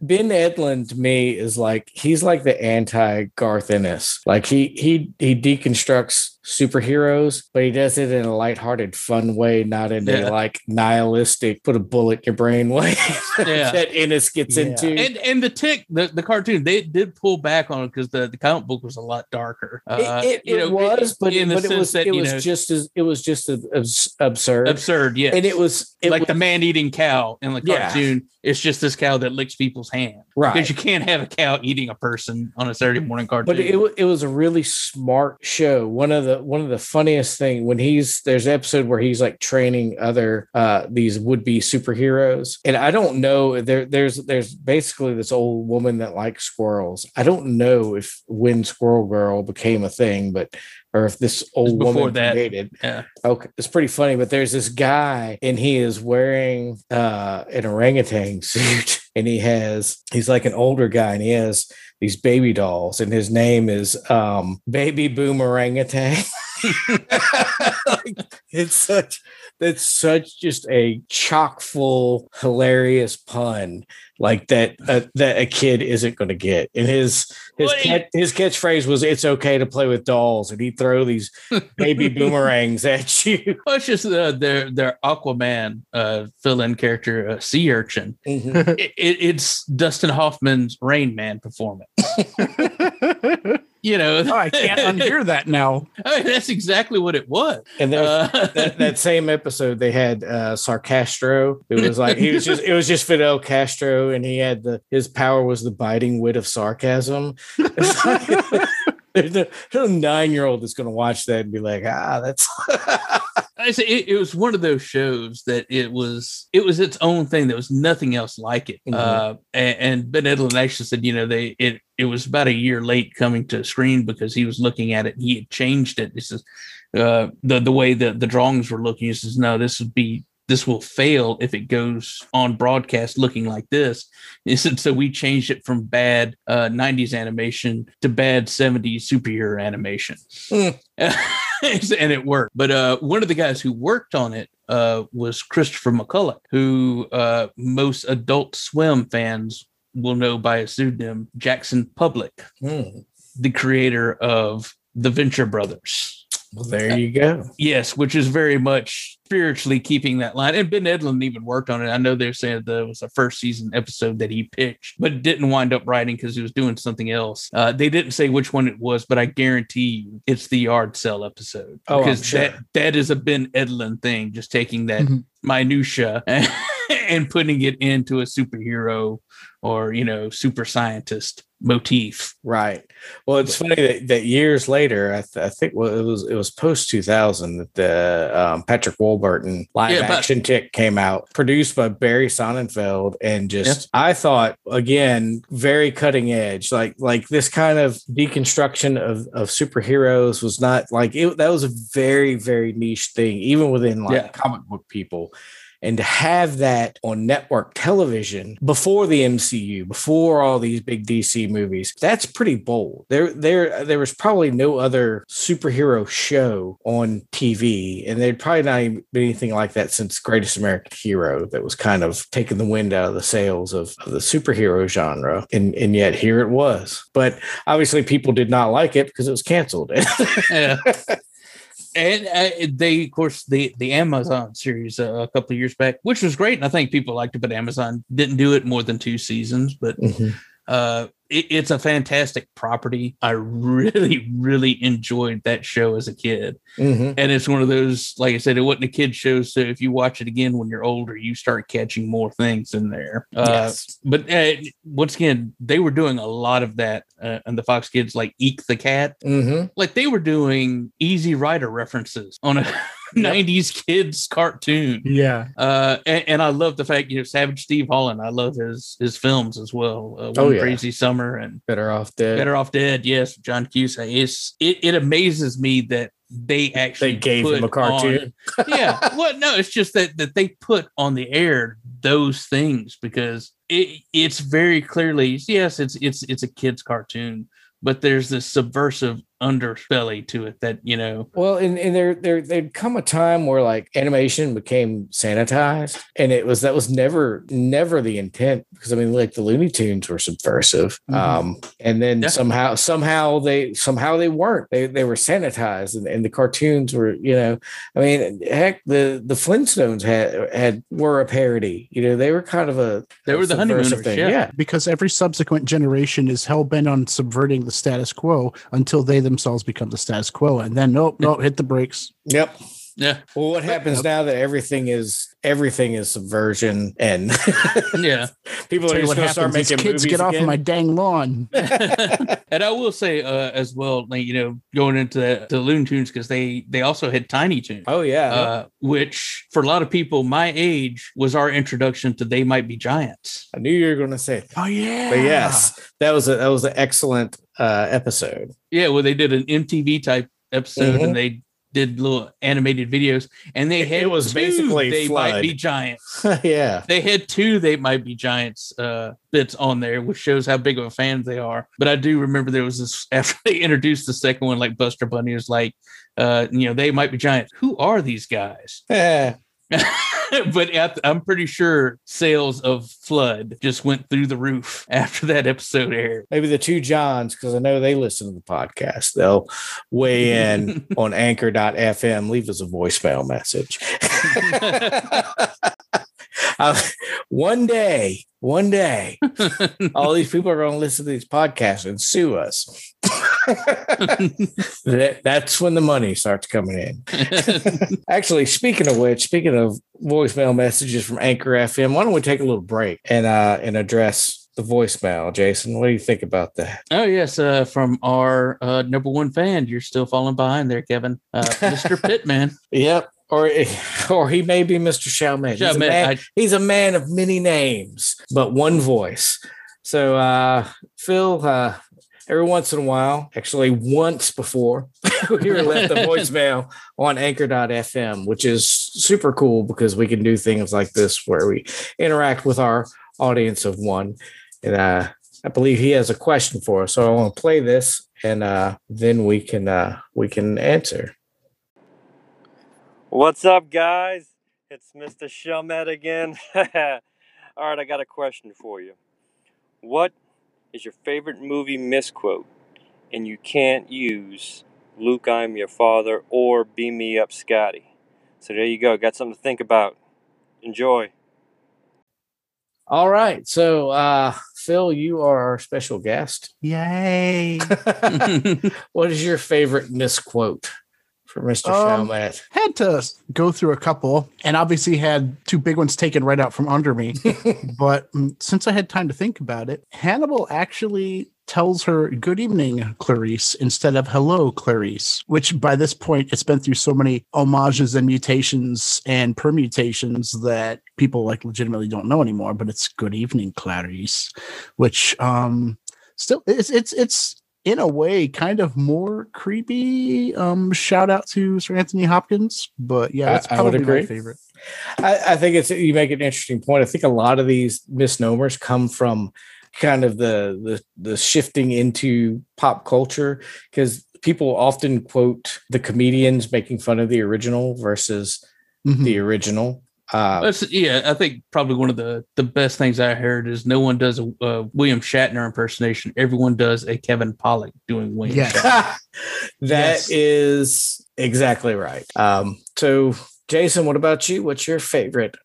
[SPEAKER 3] Ben Edlund to me is like he's like the anti Garth Ennis. Like he he he deconstructs superheroes, but he does it in a lighthearted, fun way, not in
[SPEAKER 2] Yeah.
[SPEAKER 3] a like nihilistic, put a bullet in your brain way
[SPEAKER 2] Yeah.
[SPEAKER 3] that Ennis gets
[SPEAKER 4] Yeah.
[SPEAKER 3] into.
[SPEAKER 2] and and the tick the, the cartoon they did pull back on it because the, the comic book was a lot darker. Uh,
[SPEAKER 3] it, it,
[SPEAKER 2] you
[SPEAKER 3] it
[SPEAKER 2] know,
[SPEAKER 3] was, but,
[SPEAKER 2] in the
[SPEAKER 3] but it
[SPEAKER 2] sense
[SPEAKER 3] was
[SPEAKER 2] that
[SPEAKER 3] it was
[SPEAKER 2] know
[SPEAKER 3] just as it was just as absurd.
[SPEAKER 2] absurd, yes.
[SPEAKER 3] And it was it
[SPEAKER 2] like
[SPEAKER 3] was,
[SPEAKER 2] the man eating cow in the
[SPEAKER 3] Yeah.
[SPEAKER 2] cartoon. It's just this cow that licks people's hand
[SPEAKER 3] right.
[SPEAKER 2] because you can't have a cow eating a person on a Saturday morning cartoon.
[SPEAKER 3] but it, it was a really smart show one of the one of the funniest thing when he's there's an episode where he's like training other uh these would-be superheroes and i don't know there there's there's basically this old woman that likes squirrels. I don't know if when squirrel girl became a thing but or if this old woman
[SPEAKER 2] that.
[SPEAKER 3] created
[SPEAKER 2] yeah.
[SPEAKER 3] Okay, it's pretty funny, but there's this guy and he is wearing uh an orangutan suit and he has he's like an older guy and he has these baby dolls and his name is um baby boom orangutan. Like, it's such that's such just a chock full hilarious pun like that uh, that a kid isn't going to get and his his
[SPEAKER 2] Well,
[SPEAKER 3] cat, his catchphrase was it's okay to play with dolls and he'd throw these baby boomerangs at you
[SPEAKER 2] Well, it's just uh, their their Aquaman uh, fill-in character, uh, Sea Urchin.
[SPEAKER 3] Mhm.
[SPEAKER 2] It, it, it's Dustin Hoffman's Rain Man performance. You know,
[SPEAKER 4] oh, I can't unhear that now.
[SPEAKER 2] I mean, that's exactly what it was.
[SPEAKER 3] and there's
[SPEAKER 2] Uh,
[SPEAKER 3] that, that same episode they had uh sarcastro it was like he was just it was just fidel castro and he had the his power was the biting wit of sarcasm It's like- there's a, there's a nine-year-old that's going to watch that and be like ah that's
[SPEAKER 2] I say it, it was one of those shows that it was it was its own thing. There was nothing else like it.
[SPEAKER 3] Mhm.
[SPEAKER 2] Uh, and, and Ben Edlund actually said, you know, they it it was about a year late coming to screen because he was looking at it. And he had changed it. He says uh, the the way that the drawings were looking. He says, no, this would be this will fail if it goes on broadcast looking like this. He said, so we changed it from bad uh, 90s animation to bad 70s superhero animation.
[SPEAKER 3] Hmm.
[SPEAKER 2] and it worked. But uh, one of the guys who worked on it uh, was Christopher McCulloch, who uh, most Adult Swim fans will know by a pseudonym Jackson Publick,
[SPEAKER 3] Hmm.
[SPEAKER 2] the creator of the Venture Brothers.
[SPEAKER 3] well there you go
[SPEAKER 2] Yes, which is very much spiritually keeping that line. And Ben Edlund even worked on it. I know they're saying that it was a first season episode that he pitched, but didn't wind up writing because he was doing something else. Uh, they didn't say which one it was, but I guarantee you it's the yard sale episode.
[SPEAKER 3] Oh,
[SPEAKER 2] because
[SPEAKER 3] sure.
[SPEAKER 2] that that is a Ben Edlund thing, just taking that
[SPEAKER 4] Mhm.
[SPEAKER 2] minutia and, and putting it into a superhero or you know super scientist motif.
[SPEAKER 3] Right. Well, it's funny that, that years later, I, th- I think well, it was it was post two thousand that the um, Patrick Warburton live
[SPEAKER 2] Yeah, but-
[SPEAKER 3] action tick came out, produced by Barry Sonnenfeld, and just I thought again very cutting edge. Like like this kind of deconstruction of of superheroes was not like it. That was a very very niche thing, even within like
[SPEAKER 2] Yeah.
[SPEAKER 3] comic book people. And to have that on network television before the MCU, before all these big DC movies, that's pretty bold. There, there, there was probably no other superhero show on TV, and there'd probably not been anything like that since Greatest American Hero that was kind of taking the wind out of the sails of, of the superhero genre. And and yet here it was. But obviously people did not like it because it was canceled.
[SPEAKER 2] yeah. And uh, they, of course, the the Amazon series uh, a couple of years back, which was great, and I think people liked it, but Amazon didn't do it more than two seasons. But uh, it, it's a fantastic property. I really, really enjoyed that show as a kid,
[SPEAKER 3] Mhm.
[SPEAKER 2] and it's one of those, like I said, it wasn't a kid show, so if you watch it again when you're older, you start catching more things in there. Uh,
[SPEAKER 3] Yes.
[SPEAKER 2] But uh, once again, they were doing a lot of that, uh, and the Fox Kids like Eek the Cat
[SPEAKER 3] Mhm.
[SPEAKER 2] like they were doing easy rider references on a '90s kids cartoon.
[SPEAKER 4] Yeah.
[SPEAKER 2] Uh, and, and I love the fact you know Savage Steve Holland. I love his his films as well. Uh,
[SPEAKER 3] Oh, yeah.
[SPEAKER 2] Crazy Summer and
[SPEAKER 3] Better off dead.
[SPEAKER 2] Better Off Dead. Yes, John Cusack. It's it, it amazes me that they actually
[SPEAKER 3] they gave him a
[SPEAKER 2] put on-
[SPEAKER 3] cartoon.
[SPEAKER 2] yeah. Well, no, it's just that that they put on the air those things because it it's very clearly yes, it's it's it's a kids cartoon, but there's this subversive underbelly to it that you know
[SPEAKER 3] Well, and, and there there there'd come a time where like animation became sanitized, and it was that was never never the intent because I mean like the Looney Tunes were subversive,
[SPEAKER 2] Mhm.
[SPEAKER 3] um, and then
[SPEAKER 2] Yeah.
[SPEAKER 3] somehow somehow they somehow they weren't they they were sanitized, and, and the cartoons were you know I mean heck the the Flintstones had had were a parody, you know they were kind of a
[SPEAKER 2] They
[SPEAKER 3] a
[SPEAKER 2] were the
[SPEAKER 3] subversive
[SPEAKER 2] honeymooners, yeah.
[SPEAKER 4] Because every subsequent generation is hell bent on subverting the status quo until they themselves become the status quo. And then, nope, nope, hit the brakes.
[SPEAKER 3] Yep.
[SPEAKER 2] Yeah
[SPEAKER 3] Well, what happens now that everything is everything is subversion and
[SPEAKER 2] yeah
[SPEAKER 3] people
[SPEAKER 4] Tell
[SPEAKER 3] are just
[SPEAKER 4] what
[SPEAKER 3] going to start
[SPEAKER 4] happens is
[SPEAKER 3] making
[SPEAKER 4] kids
[SPEAKER 3] movies
[SPEAKER 4] get off
[SPEAKER 3] again.
[SPEAKER 4] of my dang lawn.
[SPEAKER 2] and I will say uh, as well, like you know, going into the, the Looney Tunes because they they also had Tiny Toons,
[SPEAKER 3] oh yeah,
[SPEAKER 2] uh, which for a lot of people my age was our introduction to They Might Be Giants.
[SPEAKER 3] I knew you were going to say, that.
[SPEAKER 4] Oh, yeah.
[SPEAKER 3] but yes, that was a that was an excellent uh, episode.
[SPEAKER 2] Yeah, well, they did an MTV type episode
[SPEAKER 3] Mhm.
[SPEAKER 2] and they did little animated videos, and they had
[SPEAKER 3] it was
[SPEAKER 2] two
[SPEAKER 3] basically
[SPEAKER 2] They Might Be Giants.
[SPEAKER 3] yeah,
[SPEAKER 2] They had two They Might Be Giants uh, bits on there, which shows how big of a fan they are. But I do remember there was this after they introduced the second one, like Buster Bunny was like, uh, you know, They Might Be Giants. Who are these guys?
[SPEAKER 3] Eh,
[SPEAKER 2] but at, I'm pretty sure sales of Flood just went through the roof after that episode aired.
[SPEAKER 3] maybe the two Johns because I know they listen to the podcast. They'll weigh in on Anchor.fm. Leave us a voicemail message. Uh, one day, one day, all these people are going to listen to these podcasts and sue us. that, that's when the money starts coming in. Actually, speaking of which, speaking of voicemail messages from Anchor FM, why don't we take a little break and uh and address the voicemail, Jason? What do you think about that?
[SPEAKER 2] Oh yes, uh, from our uh, number one fan. You're still falling behind there, Kevin. Uh, Mr. Pittman.
[SPEAKER 3] Yep. Or, or he may be Mr. Chalmette. He's, a man,
[SPEAKER 2] I-
[SPEAKER 3] he's a man of many names, but one voice. So, uh, Phil, uh, every once in a while, actually once before, we left a voicemail on anchor.fm, which is super cool because we can do things like this where we interact with our audience of one. And uh, I believe he has a question for us. So I want to play this and uh, then we can uh, we can answer.
[SPEAKER 5] What's up, guys? It's Mr. Shumet again. All right, I got a question for you. What is your favorite movie misquote? And you can't use Luke, I'm your father, or Beam Me Up, Scotty. So there you go. Got something to think about. Enjoy.
[SPEAKER 3] All right. So, uh, Phil, you are our special guest.
[SPEAKER 4] Yay.
[SPEAKER 3] what is your favorite misquote for Mr.
[SPEAKER 4] Um,
[SPEAKER 3] Chalmette?
[SPEAKER 4] had to go through a couple and obviously had two big ones taken right out from under me. but mm, since I had time to think about it, Hannibal actually tells her good evening clarice instead of hello clarice which by this point it's been through so many homages and mutations and permutations that people like legitimately don't know anymore but it's good evening clarice which um still it's it's it's in a way kind of more creepy um shout out to sir anthony hopkins but yeah that's probably my favorite
[SPEAKER 3] I, I think it's you make an interesting point. I think a lot of these misnomers come from kind of the the, the shifting into pop culture because people often quote the comedians making fun of the original versus
[SPEAKER 4] Mhm.
[SPEAKER 3] the original. Uh,
[SPEAKER 2] That's, yeah, I think probably one of the the best things I heard is no one does a, a William Shatner impersonation. Everyone does a Kevin Pollak doing William.
[SPEAKER 4] Yes.
[SPEAKER 2] Shatner.
[SPEAKER 3] That is
[SPEAKER 4] Yes.
[SPEAKER 3] exactly right. Um, so, Jason, what about you? What's your favorite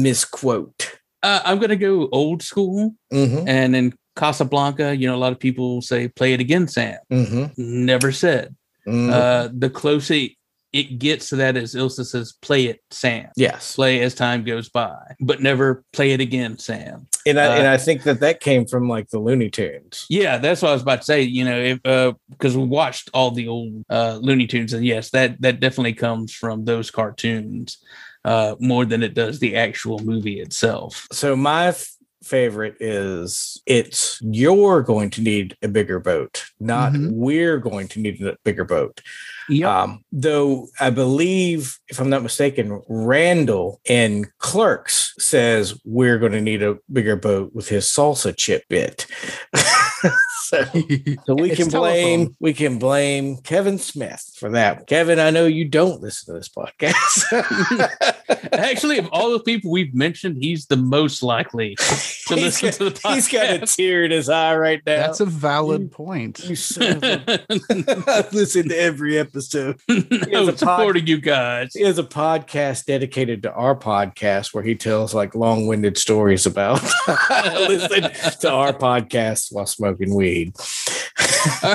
[SPEAKER 3] misquote?
[SPEAKER 2] Uh, I'm gonna go old school,
[SPEAKER 3] Mm-hmm.
[SPEAKER 2] and in Casablanca, you know, a lot of people say "Play it again, Sam."
[SPEAKER 3] Mm-hmm.
[SPEAKER 2] Never said.
[SPEAKER 3] mm-hmm.
[SPEAKER 2] Uh, the closest it gets to that as Ilsa says, play it, Sam.
[SPEAKER 3] Yes.
[SPEAKER 2] Play as time goes by, but never play it again, Sam.
[SPEAKER 3] And I,
[SPEAKER 2] Uh,
[SPEAKER 3] and I think that that came from like the Looney Tunes.
[SPEAKER 2] Yeah, that's what I was about to say. You know, if uh, because we watched all the old uh, Looney Tunes, and yes, that that definitely comes from those cartoons uh, more than it does the actual movie itself.
[SPEAKER 3] So my f- favorite is it's you're going to need a bigger boat, not
[SPEAKER 4] Mhm.
[SPEAKER 3] we're going to need a bigger boat.
[SPEAKER 4] Yep.
[SPEAKER 3] Um, though I believe, if I'm not mistaken, Randall in Clerks says we're going to need a bigger boat with his salsa chip bit. so, so we can blame
[SPEAKER 4] telephone.
[SPEAKER 3] we can blame Kevin Smith for that. Kevin, I know you don't listen to this podcast.
[SPEAKER 2] Actually, of all the people we've mentioned, he's the most likely to listen
[SPEAKER 3] got-
[SPEAKER 2] to the podcast.
[SPEAKER 3] He's got a tear in his eye right now.
[SPEAKER 4] That's a valid point.
[SPEAKER 3] you son of a- I've listened to every episode.
[SPEAKER 2] no,
[SPEAKER 3] a pod-
[SPEAKER 2] supporting you guys.
[SPEAKER 3] He has a podcast dedicated to our podcast where he tells like long-winded stories about listening to our podcast while smoking weed.
[SPEAKER 2] All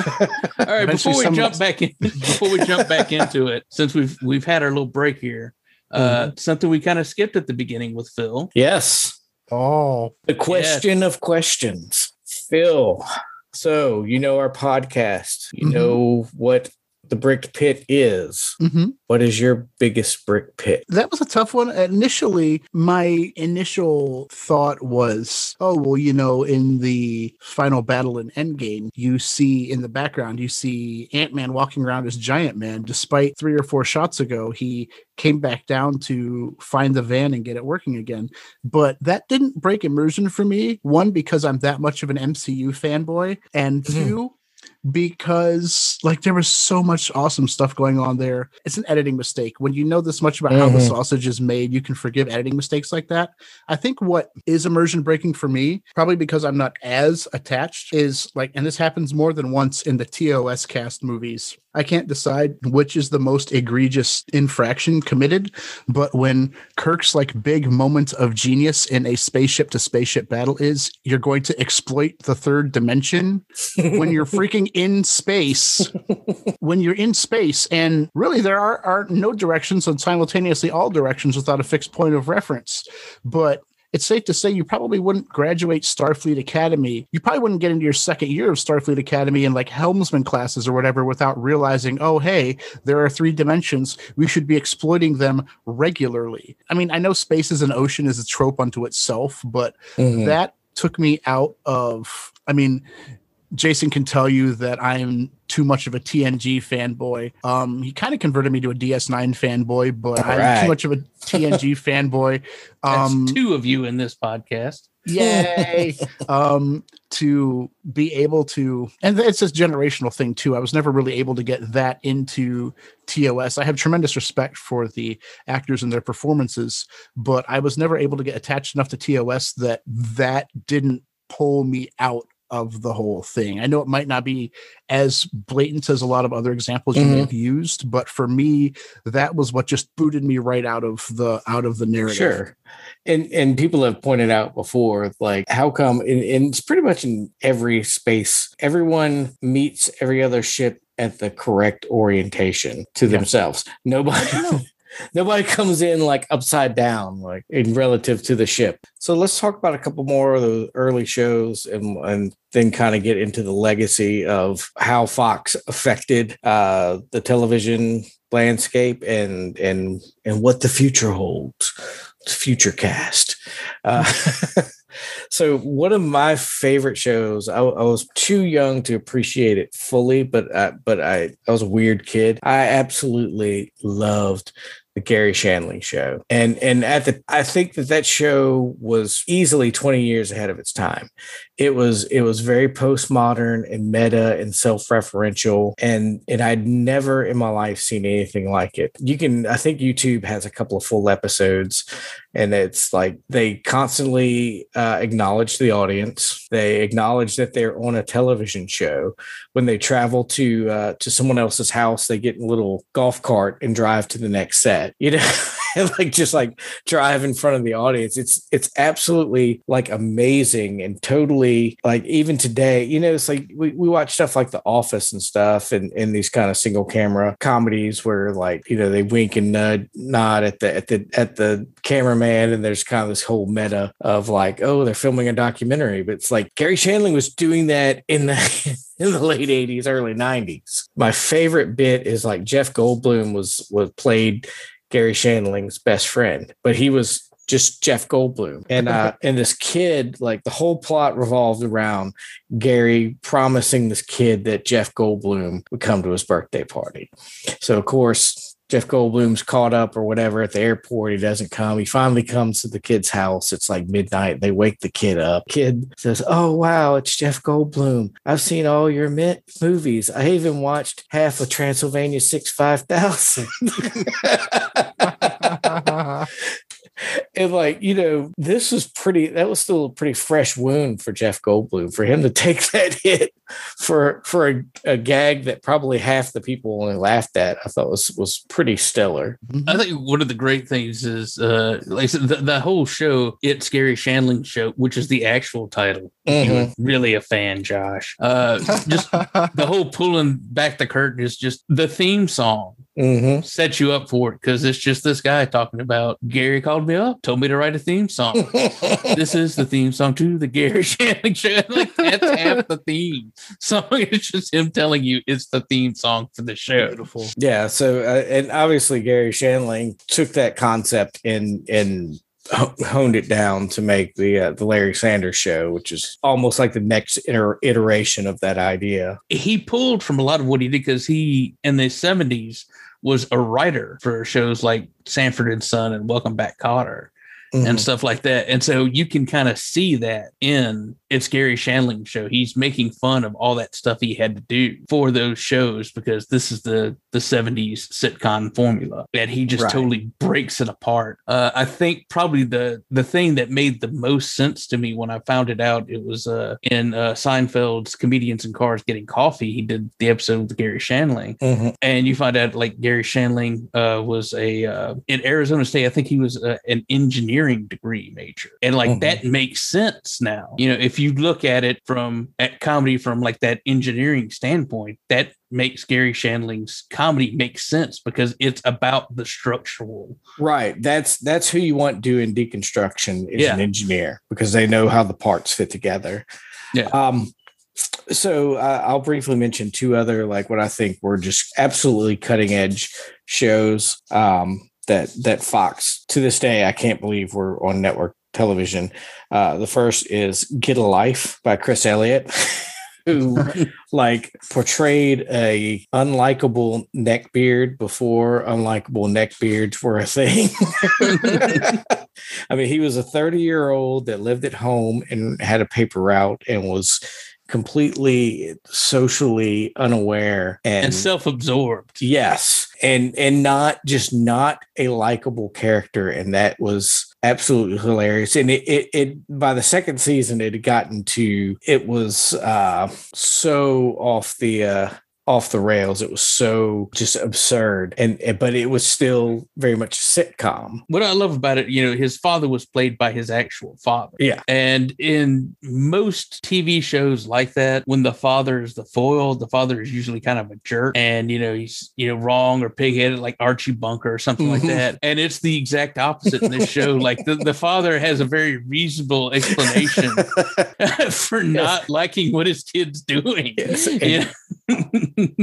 [SPEAKER 2] right,
[SPEAKER 4] Eventually
[SPEAKER 2] before we jump back in, before we jump back into it, since we've we've had our little break here, uh, something we kind of skipped at the beginning with Phil.
[SPEAKER 3] yes,
[SPEAKER 4] Oh,
[SPEAKER 3] the question of questions, Phil. So you know our podcast. You
[SPEAKER 4] Mhm.
[SPEAKER 3] know what the brick pit is.
[SPEAKER 4] hmm
[SPEAKER 3] What is your biggest brick pit?
[SPEAKER 4] that was a tough one. Initially, my initial thought was, oh, well, you know, in the final battle in Endgame, you see in the background, you see Ant Man walking around as Giant Man. Despite three or four shots ago, he came back down to find the van and get it working again. But that didn't break immersion for me. One, because I'm that much of an MCU fanboy, and
[SPEAKER 3] Mhm.
[SPEAKER 4] two, because like there was so much awesome stuff going on there. It's an editing mistake. When you know this much about how the
[SPEAKER 3] Mhm.
[SPEAKER 4] sausage is made, you can forgive editing mistakes like that. I think what is immersion breaking for me, probably because I'm not as attached, is like, and this happens more than once in the TOS cast movies. I can't decide which is the most egregious infraction committed, but when Kirk's like big moment of genius in a spaceship to spaceship battle is you're going to exploit the third dimension when you're freaking in space. When you're in space and really there are, are no directions and simultaneously all directions without a fixed point of reference. But it's safe to say you probably wouldn't graduate Starfleet Academy. You probably wouldn't get into your second year of Starfleet Academy in like helmsman classes or whatever without realizing, oh, hey, there are three dimensions. We should be exploiting them regularly. I mean, I know space as an ocean is a trope unto itself, but
[SPEAKER 3] Mhm.
[SPEAKER 4] that took me out of i mean jason can tell you that i'm too much of a tng fanboy. Um he kind of converted me to a ds9 fanboy but i'm
[SPEAKER 3] Alright.
[SPEAKER 4] too much of a tng fanboy.
[SPEAKER 2] That's
[SPEAKER 4] um
[SPEAKER 2] two of you in this podcast.
[SPEAKER 4] yay. Um to be able to and it's this generational thing too. I was never really able to get that into tos i have tremendous respect for the actors and their performances but i was never able to get attached enough to tos that that didn't pull me out of the whole thing i know it might not be as blatant as a lot of other examples you may
[SPEAKER 3] Mhm.
[SPEAKER 4] have used but for me that was what just booted me right out of the out of the narrative
[SPEAKER 3] Sure. And and people have pointed out before, like how come and, and it's pretty much in every space, everyone meets every other ship at the correct orientation to themselves. Nobody nobody comes in like upside down, like in relative to the ship. So let's talk about a couple more of the early shows and and then kind of get into the legacy of how Fox affected uh the television landscape and and and what the future holds future cast uh, so one of my favorite shows I, I was too young to appreciate it fully but I, but I, I was a weird kid i absolutely loved the Gary Shandling show. And and at the I think that that show was easily 20 years ahead of its time. It was it was very postmodern and meta and self-referential and and I'd never in my life seen anything like it. You can I think YouTube has a couple of full episodes and it's like they constantly uh, acknowledge the audience. They acknowledge that they're on a television show. When they travel to uh, to someone else's house, they get in a little golf cart and drive to the next set. You know, like just like drive in front of the audience. It's it's absolutely like amazing and totally like even today, you know, it's like we, we watch stuff like The Office and stuff and, and these kind of single camera comedies where like, you know, they wink and nod, nod at the at the at the cameraman and there's kind of this whole meta of like, oh, they're filming a documentary. But it's like Gary Shandling was doing that in the in the late 80s, early 90s. My favorite bit is like Jeff Goldblum was was played Gary Shandling's best friend, but he was just Jeff Goldblum. And uh and this kid, like the whole plot revolved around Gary promising this kid that Jeff Goldblum would come to his birthday party. So of course Jeff Goldblum's caught up or whatever at the airport. He doesn't come. He finally comes to the kid's house. It's like midnight. They wake the kid up. Kid says, Oh, wow, it's Jeff Goldblum. I've seen all your movies. I even watched half of Transylvania 6 5000. and like you know this was pretty that was still a pretty fresh wound for jeff goldblum for him to take that hit for for a, a gag that probably half the people only laughed at i thought was was pretty stellar
[SPEAKER 2] I think one of the great things is, uh, like the, the whole show, it's Gary Shandling show, which is the actual title. If You're really a fan, Josh. Uh, just the whole pulling back the curtain is just the theme song
[SPEAKER 3] hmm
[SPEAKER 2] sets you up for it because it's just this guy talking about Gary called me up, told me to write a theme song. this is the theme song to the Gary Shandling show. Like that's half the theme song. It's just him telling you it's the theme song for the show.
[SPEAKER 4] Beautiful.
[SPEAKER 3] Yeah. So, uh, and obviously Gary Shandling took that concept and and ho- honed it down to make the uh, the Larry Sanders Show, which is almost like the next iter- iteration of that idea.
[SPEAKER 2] he pulled from a lot of what he did because he in the 70s was a writer for shows like Sanford and Son and Welcome Back Kotter
[SPEAKER 3] Mm-hmm.
[SPEAKER 2] and stuff like that. And so you can kind of see that in it's Gary Shandling show. He's making fun of all that stuff he had to do for those shows because this is the the 70s sitcom formula and he just
[SPEAKER 3] Right.
[SPEAKER 2] totally breaks it apart. Uh, I think probably the the thing that made the most sense to me when I found it out it was uh, in uh, Seinfeld's Comedians in Cars Getting Coffee. He did the episode with Gary Shandling
[SPEAKER 3] Mhm.
[SPEAKER 2] and you find out like Gary Shandling uh, was a uh, in Arizona State. I think he was uh, an engineering degree major, and like
[SPEAKER 3] Mhm.
[SPEAKER 2] that makes sense now. You know, if you look at it from at comedy from like that engineering standpoint, that makes Gary Shandling's comedy make sense because it's about the structural.
[SPEAKER 3] Right. That's that's who you want doing deconstruction is
[SPEAKER 2] Yeah.
[SPEAKER 3] an engineer because they know how the parts fit together.
[SPEAKER 2] Yeah.
[SPEAKER 3] Um. So uh, I'll briefly mention two other like what I think were just absolutely cutting edge shows um, that that Fox to this day I can't believe we're on network television. Uh, the first is Get a Life by Chris Elliott. Who like portrayed a unlikable neckbeard before unlikable neckbeards were a thing. I mean, he was a 30 year old that lived at home and had a paper route and was completely socially unaware and,
[SPEAKER 2] And self-absorbed.
[SPEAKER 3] yes and and not just not a likable character and that was absolutely hilarious. And it, it it by the second season it had gotten to it was uh so off the uh off the rails it was so just absurd and and- but it was still very much a sitcom
[SPEAKER 2] What I love about it, you know, his father was played by his actual father.
[SPEAKER 3] Yeah.
[SPEAKER 2] And in most TV shows like that, when the father is the foil, the father is usually kind of a jerk and, you know, he's, you know, wrong or pigheaded like Archie Bunker or something like
[SPEAKER 3] Mhm.
[SPEAKER 2] that. And it's the exact opposite in this show. Like the, the father has a very reasonable explanation for not liking what his kid's doing.
[SPEAKER 3] Yes.
[SPEAKER 2] You know?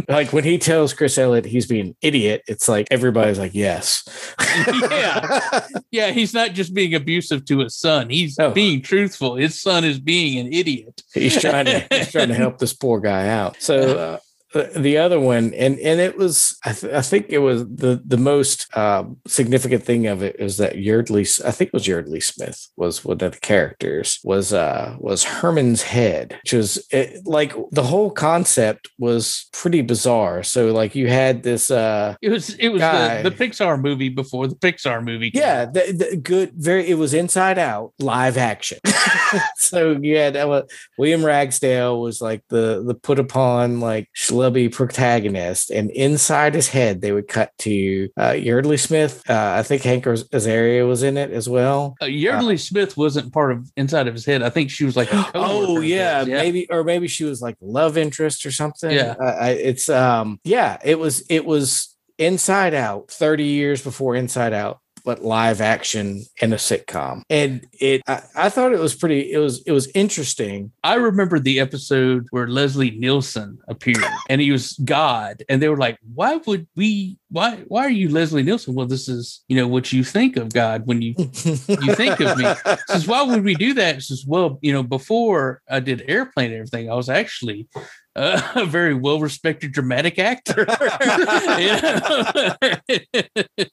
[SPEAKER 3] Like when he tells Chris Elliott he's being an idiot, it's like everybody's like, yes.
[SPEAKER 2] Yeah. Yeah, he's not just being abusive to his son. He's
[SPEAKER 3] No.
[SPEAKER 2] being truthful. His son is being an idiot.
[SPEAKER 3] he's trying to he's trying to help this poor guy out. So uh, the- the other one, and and it was I, th- I think it was the the most um, significant thing of it is that Yardley I think it was Yeardley Smith was one of the characters was uh was Herman's head, which was it, like the whole concept was pretty bizarre. So like you had this uh
[SPEAKER 2] It was it was
[SPEAKER 3] Guy.
[SPEAKER 2] the, the Pixar movie before the Pixar movie. came
[SPEAKER 3] Yeah, the, the good. Very. It was Inside Out live action. so you had uh, William Ragsdale was like the the put upon like schlubby protagonist, and inside his head they would cut to uh, Yeardley Smith. Uh, I think Hank Azaria was in it as well.
[SPEAKER 2] Uh, Yeardley Smith wasn't part of inside of his head. I think she was like,
[SPEAKER 3] oh
[SPEAKER 2] of
[SPEAKER 3] yeah, maybe or maybe she was like love interest or something.
[SPEAKER 2] Yeah.
[SPEAKER 3] Uh, it's um yeah, it was it was Inside Out, thirty years before Inside Out, but live action in a sitcom, and it I, I thought it was pretty. It was it was interesting.
[SPEAKER 2] I remember the episode where Leslie Nielsen appeared and he was God. And they were like, why would we, why, why are you Leslie Nielsen? Well, this is, you know, what you think of God when you, you think of me. says, why would we do that? Says, well, you know, before I did airplane and everything, I was actually uh, a very well respected dramatic actor.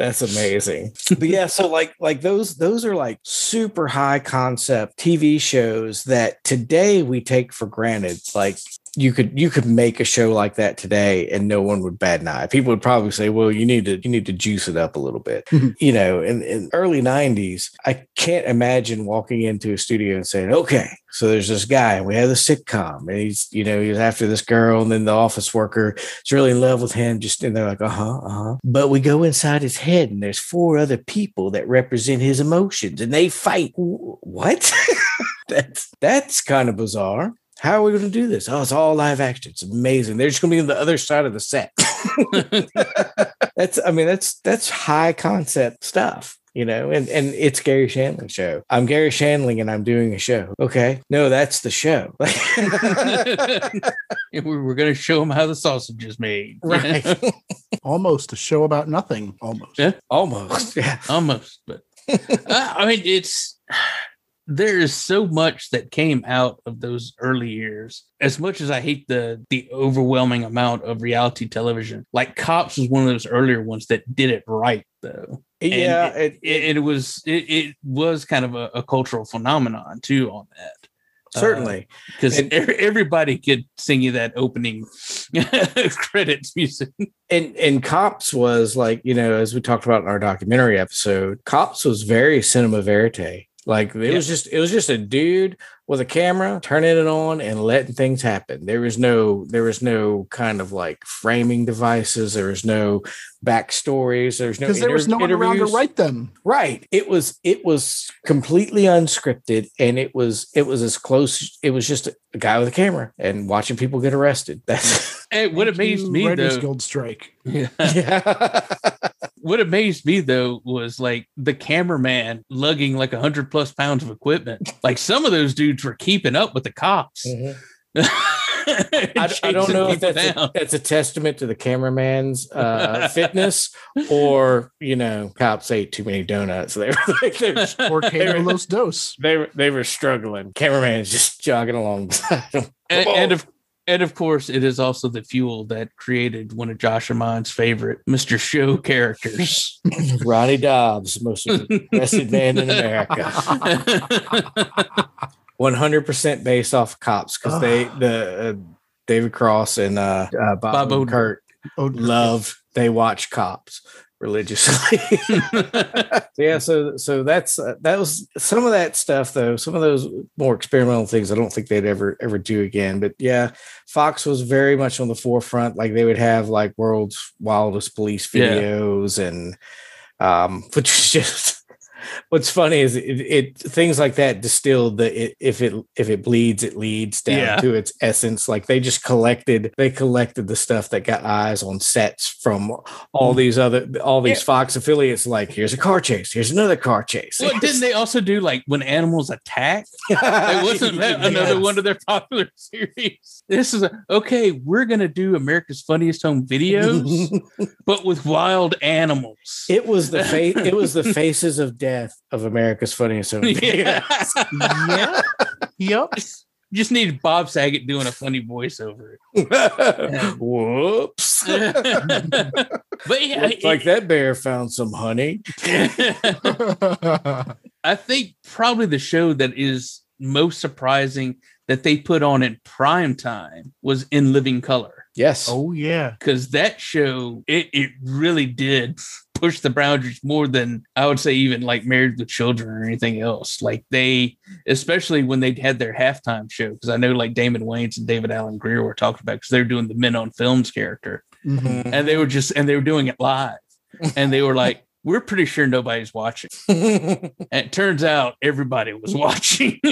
[SPEAKER 3] That's amazing. but yeah, so like like those those are like super high concept TV shows that today we take for granted. Like you could you could make a show like that today and no one would bat an eye. People would probably say, "Well, you need to you need to juice it up a little bit." you know, in, in early '90s, I can't imagine walking into a studio and saying, "Okay, so there's this guy, and we have the sitcom, and he's you know he's after this girl, and then the office worker is really in love with him." Just and they're like, "Uh huh, uh huh." But we go inside his head, and there's four other people that represent his emotions, and they fight. What? that's that's kind of bizarre. How are we going to do this? Oh, it's all live action. It's amazing. They're just going to be on the other side of the set. that's, I mean, that's that's high concept stuff, you know. And and it's Gary Shandling show. I'm Gary Shandling, and I'm doing a show. Okay, no, that's the show.
[SPEAKER 2] and we were going to show them how the sausage is made.
[SPEAKER 3] right?
[SPEAKER 4] Almost a show about nothing. Almost.
[SPEAKER 2] Yeah.
[SPEAKER 3] Almost. Yeah.
[SPEAKER 2] almost but uh, i mean it's there is so much that came out of those early years as much as i hate the the overwhelming amount of reality television like cops was one of those earlier ones that did it right though
[SPEAKER 3] Yeah.
[SPEAKER 2] it,
[SPEAKER 3] It,
[SPEAKER 2] it, it was it, it was kind of a, a cultural phenomenon too on that
[SPEAKER 3] certainly.
[SPEAKER 2] Uh, because
[SPEAKER 3] And-
[SPEAKER 2] everybody could sing you that opening credits music
[SPEAKER 3] and and cops was like you know as we talked about in our documentary episode cops was very cinema verite like it was just it was just a dude with a camera turning it on and letting things happen. There was no there was no kind of like framing devices. There was no backstories. There's no
[SPEAKER 4] Because there was
[SPEAKER 3] inter-
[SPEAKER 4] no one around to write them.
[SPEAKER 3] right. It was it was completely unscripted and it was it was as close it was just a guy with a camera and watching people get arrested. That's
[SPEAKER 2] and what
[SPEAKER 4] Thank
[SPEAKER 2] amazed
[SPEAKER 4] you,
[SPEAKER 2] me
[SPEAKER 4] Writers
[SPEAKER 2] though.
[SPEAKER 4] Guild strike.
[SPEAKER 3] yeah
[SPEAKER 2] what amazed me though was like the cameraman lugging like a hundred plus pounds of equipment. Like some of those dudes were keeping up with the cops.
[SPEAKER 3] Mhm. I, I don't know if that's a, that's a testament to the cameraman's uh, fitness or you know cops ate too many donuts. They were like they were,
[SPEAKER 4] Or Kano Los Dos.
[SPEAKER 3] they were they were struggling. Cameraman's just jogging along beside them.
[SPEAKER 2] and, and of and of course, it is also the fuel that created one of Josh Amon's favorite Mr. Show characters.
[SPEAKER 3] Ronnie Dobbs, most arrested man in America. One hundred percent based off of cops because they the uh, David Cross and uh, uh, Bob,
[SPEAKER 2] Bob
[SPEAKER 3] and
[SPEAKER 2] Odenkirk.
[SPEAKER 3] Kurt love they watch cops religiously. yeah, so so that's uh, that was some of that stuff though. Some of those more experimental things I don't think they'd ever ever do again. But yeah, Fox was very much on the forefront. Like they would have like world's wildest police
[SPEAKER 2] Yeah.
[SPEAKER 3] videos and um, which is just what's funny is it, it things like that distilled the it, if it if it bleeds it leads down
[SPEAKER 2] Yeah.
[SPEAKER 3] to its essence like they just collected they collected the stuff that got eyes on sets from all mm. these other all these
[SPEAKER 2] Yeah.
[SPEAKER 3] fox affiliates like here's a car chase here's another car chase
[SPEAKER 2] well, didn't they also do like when animals attack? It wasn't that another one of their popular series. This is a okay. We're gonna do America's Funniest Home Videos, but with wild animals.
[SPEAKER 3] it was the face it was the faces of death of america's funniest home
[SPEAKER 2] yeah.
[SPEAKER 4] yeah. Yep.
[SPEAKER 2] Just need Bob Saget doing a funny voiceover.
[SPEAKER 3] whoops
[SPEAKER 2] but yeah,
[SPEAKER 3] Looks like that bear found some honey
[SPEAKER 2] I think probably the show that is most surprising that they put on in prime time was in living color
[SPEAKER 3] yes
[SPEAKER 4] oh yeah.
[SPEAKER 2] because that show it, it really did pushed the boundaries more than I would say even like Married with Children or anything else. Like they, especially when they had their halftime show, because I know like Damon Wayans and David Alan Grier were talking about because they're doing the Men on Films character,
[SPEAKER 4] Mhm.
[SPEAKER 2] and they were just and they were doing it live, and they were like. We're pretty sure nobody's watching. And it turns out everybody was watching.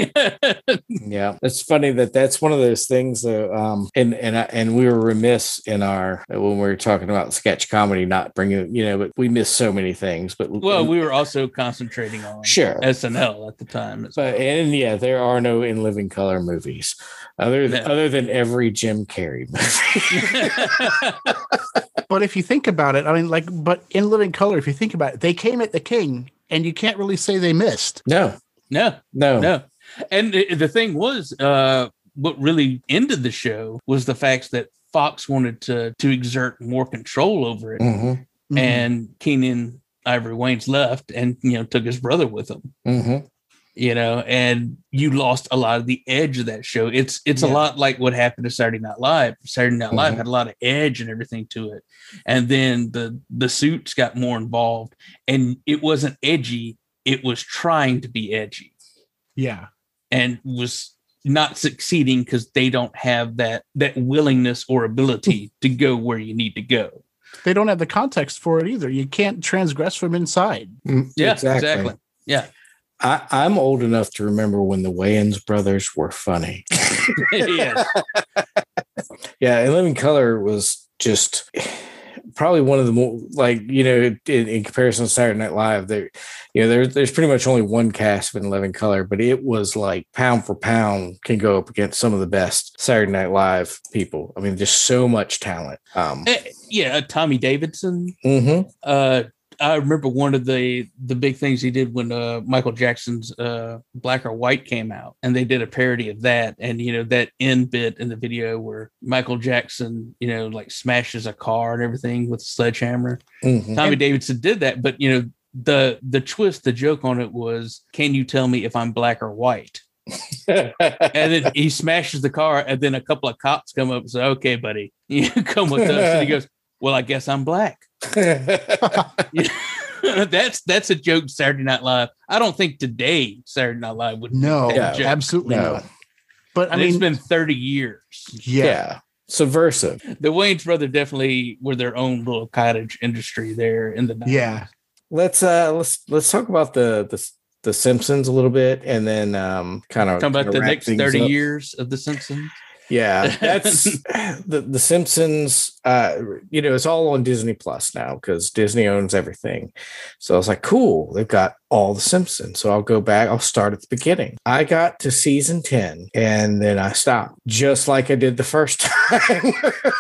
[SPEAKER 3] Yeah, it's funny that that's one of those things though. Um, and and and we were remiss in our when we were talking about sketch comedy, not bringing you know, but we missed so many things. But
[SPEAKER 2] well, we were also concentrating on
[SPEAKER 3] Sure.
[SPEAKER 2] SNL at the time.
[SPEAKER 3] but
[SPEAKER 2] well.
[SPEAKER 3] and yeah, there are no in living color movies other than,
[SPEAKER 2] No.
[SPEAKER 3] other than every Jim Carrey movie.
[SPEAKER 4] But if you think about it, I mean, like, but in Living Color, if you think about it, they came at the king, and you can't really say they missed.
[SPEAKER 3] no,
[SPEAKER 2] no,
[SPEAKER 3] no,
[SPEAKER 2] no. And the, the thing was, uh, what really ended the show was the fact that Fox wanted to to exert more control over it,
[SPEAKER 3] Mhm,
[SPEAKER 2] and Keenen Ivory Wayans left, and you know took his brother with him.
[SPEAKER 3] mhm.
[SPEAKER 2] You know, and you lost a lot of the edge of that show. It's it's a lot like what happened to Saturday Night Live. Saturday Night Live
[SPEAKER 3] Mhm.
[SPEAKER 2] had a lot of edge and everything to it, and then the the suits got more involved, and it wasn't edgy. It was trying to be edgy.
[SPEAKER 4] yeah.
[SPEAKER 2] and was not succeeding because they don't have that that willingness or ability to go where you need to go.
[SPEAKER 4] They don't have the context for it either. You can't transgress from inside.
[SPEAKER 3] Mm,
[SPEAKER 2] Yeah, exactly. Yeah.
[SPEAKER 3] I, I'm old enough to remember when the Wayans brothers were funny.
[SPEAKER 2] yes.
[SPEAKER 3] Yeah, and Living Color was just probably one of the more like you know in, in comparison to Saturday Night Live. There, you know, there's there's pretty much only one cast in Living Color, but it was like pound for pound can go up against some of the best Saturday Night Live people. I mean, just so much talent. Um,
[SPEAKER 2] Eh, yeah, uh, Tommy Davidson.
[SPEAKER 3] mhm.
[SPEAKER 2] Uh I remember one of the the big things he did when uh, Michael Jackson's uh, Black or White came out, and they did a parody of that. And you know that end bit in the video where Michael Jackson, you know, like smashes a car and everything with a sledgehammer.
[SPEAKER 3] Mhm.
[SPEAKER 2] Tommy Davidson did that, but you know the the twist, the joke on it was, "Can you tell me if I'm black or white?" And then he smashes the car, and then a couple of cops come up and say, "Okay, buddy, you come with us." And he goes, "Well, I guess I'm black." that's that's a joke. Saturday Night Live. I don't think today Saturday Night Live would.
[SPEAKER 4] No,
[SPEAKER 2] make that
[SPEAKER 3] Yeah,
[SPEAKER 2] joke.
[SPEAKER 4] absolutely
[SPEAKER 3] no.
[SPEAKER 4] not. But I
[SPEAKER 2] And it's
[SPEAKER 4] mean,
[SPEAKER 2] been thirty years.
[SPEAKER 4] yeah.
[SPEAKER 3] yeah. subversive.
[SPEAKER 2] The Wayans brother definitely were their own little cottage industry there in the 90s.
[SPEAKER 4] Yeah.
[SPEAKER 3] Let's uh let's let's talk about the the the Simpsons a little bit, and then um kind of
[SPEAKER 2] Talking about the next 30
[SPEAKER 3] Up.
[SPEAKER 2] years of The Simpsons.
[SPEAKER 3] Yeah, that's the the Simpsons. Uh, you know, it's all on Disney Plus now because Disney owns everything. So I was like, cool, they've got all the Simpsons. So I'll go back. I'll start at the beginning. I got to season ten, and then I stopped, just like I did the first time.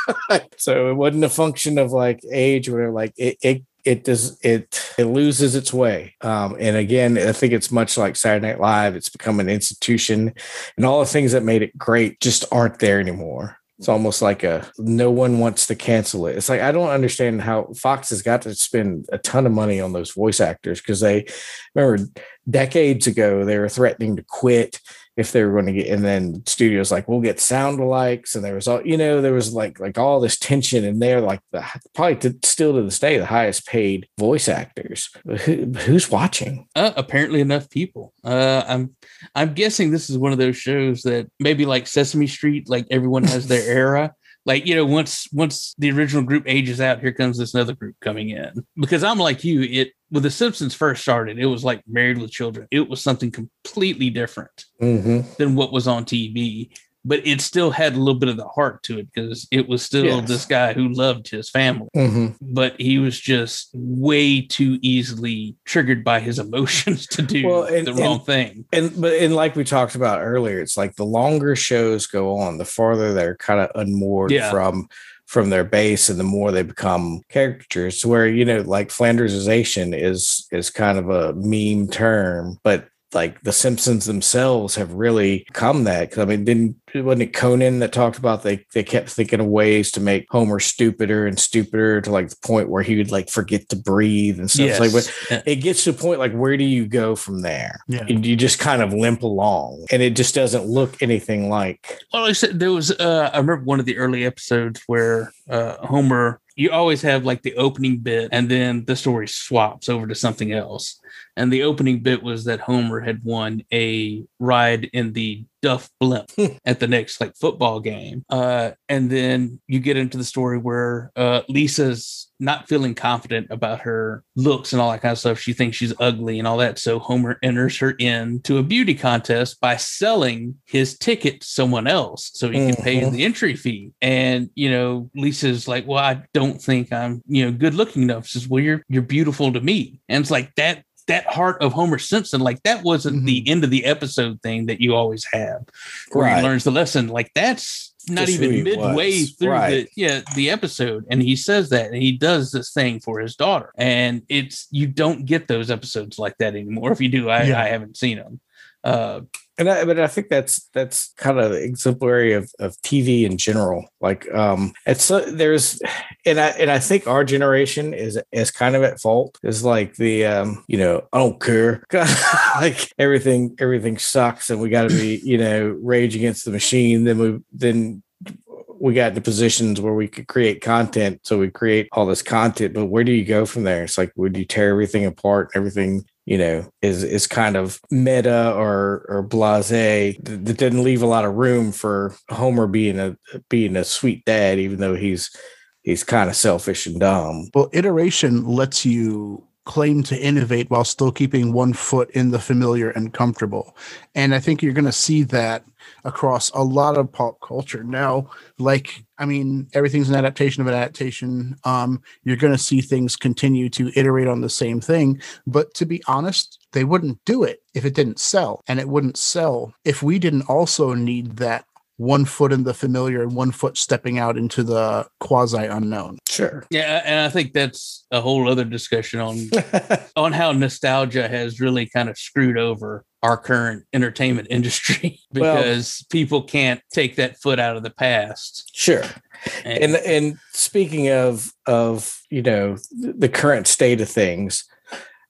[SPEAKER 3] so it wasn't a function of like age or whatever. Like it, it it does it it loses its way. Um and again i think it's much like saturday night live it's become an institution and all the things that made it great just aren't there anymore. It's almost like a no one wants to cancel it. It's like i don't understand how fox has got to spend a ton of money on those voice actors because they remember decades ago they were threatening to quit if they were going to get and then studios like we'll get sound alikes and there was all you know there was like like all this tension and they're like the probably to, still to this day the highest paid voice actors Who, who's watching
[SPEAKER 2] Uh, apparently enough people. Uh, I'm I'm guessing this is one of those shows that maybe like Sesame Street, like everyone has their era. Like you know, once once the original group ages out, here comes this another group coming in. Because I'm like you, it when The Simpsons first started, it was like Married with Children. It was something completely different
[SPEAKER 3] mm-hmm.
[SPEAKER 2] than what was on TV, but it still had a little bit of the heart to it because it was still
[SPEAKER 3] Yes.
[SPEAKER 2] this guy who loved his family
[SPEAKER 3] Mm-hmm.
[SPEAKER 2] but he was just way too easily triggered by his emotions to do
[SPEAKER 3] Well, and-
[SPEAKER 2] the wrong
[SPEAKER 3] and-
[SPEAKER 2] thing.
[SPEAKER 3] and but and like we talked about earlier it's like the longer shows go on the farther they're kind of unmoored
[SPEAKER 2] Yeah.
[SPEAKER 3] from from their base and the more they become caricatures to where you know like flandersization is is kind of a meme term but like the simpsons themselves have really come that 'Cause, i mean didn't wasn't it conan that talked about they they kept thinking of ways to make homer stupider and stupider to like the point where he would like forget to breathe and stuff It's like but
[SPEAKER 2] Yeah.
[SPEAKER 3] it gets to a point like where do you go from there
[SPEAKER 4] Yeah.
[SPEAKER 3] and you just kind of limp along and it just doesn't look anything like
[SPEAKER 2] Well, I said there was. Uh, I remember one of the early episodes where uh, Homer you always have like the opening bit and then the story swaps over to something else. And the opening bit was that Homer had won a ride in the Duff blimp at the next like football game. Uh, and then you get into the story where uh, Lisa's not feeling confident about her looks and all that kind of stuff. She thinks she's ugly and all that. So Homer enters her into a beauty contest by selling his ticket to someone else so he can pay
[SPEAKER 3] Mhm.
[SPEAKER 2] the entry fee. And you know, Lisa's like, Well, I don't think I'm, you know, good looking enough. She says, Well, you're you're beautiful to me. And it's like that that heart of Homer Simpson, like that wasn't the end of the episode thing that you always have where
[SPEAKER 3] Right.
[SPEAKER 2] he learns the lesson. Like that's not even midway through
[SPEAKER 3] Right.
[SPEAKER 2] the yeah the episode, and he says that, and he does this thing for his daughter, and it's you don't get those episodes like that anymore. If you do, I,
[SPEAKER 4] Yeah.
[SPEAKER 2] I haven't seen them. Uh,
[SPEAKER 3] and I, but I think that's that's kind of exemplary of, of TV in general. Like, um, it's uh, there's, and I and I think our generation is is kind of at fault. Is like the um, you know, I don't care, like everything everything sucks, and we got to be you know rage against the machine. Then we then we got into positions where we could create content. So we create all this content, but where do you go from there? It's like, would you tear everything apart? Everything, you know, is is kind of meta or or blase that didn't leave a lot of room for Homer being a being a sweet dad, even though he's he's kind of selfish and dumb.
[SPEAKER 4] Well, iteration lets you claim to innovate while still keeping one foot in the familiar and comfortable. And I think you're going to see that across a lot of pop culture now. Like, I mean, everything's an adaptation of an adaptation. Um, you're going to see things continue to iterate on the same thing. But to be honest, they wouldn't do it if it didn't sell. And it wouldn't sell if we didn't also need that one foot in the familiar and one foot stepping out into the quasi unknown.
[SPEAKER 3] Sure.
[SPEAKER 2] yeah, and I think that's a whole other discussion on on how nostalgia has really kind of screwed over our current entertainment industry
[SPEAKER 3] Well-
[SPEAKER 2] because people can't take that foot out of the past.
[SPEAKER 3] Sure. and and speaking of of you know the current state of things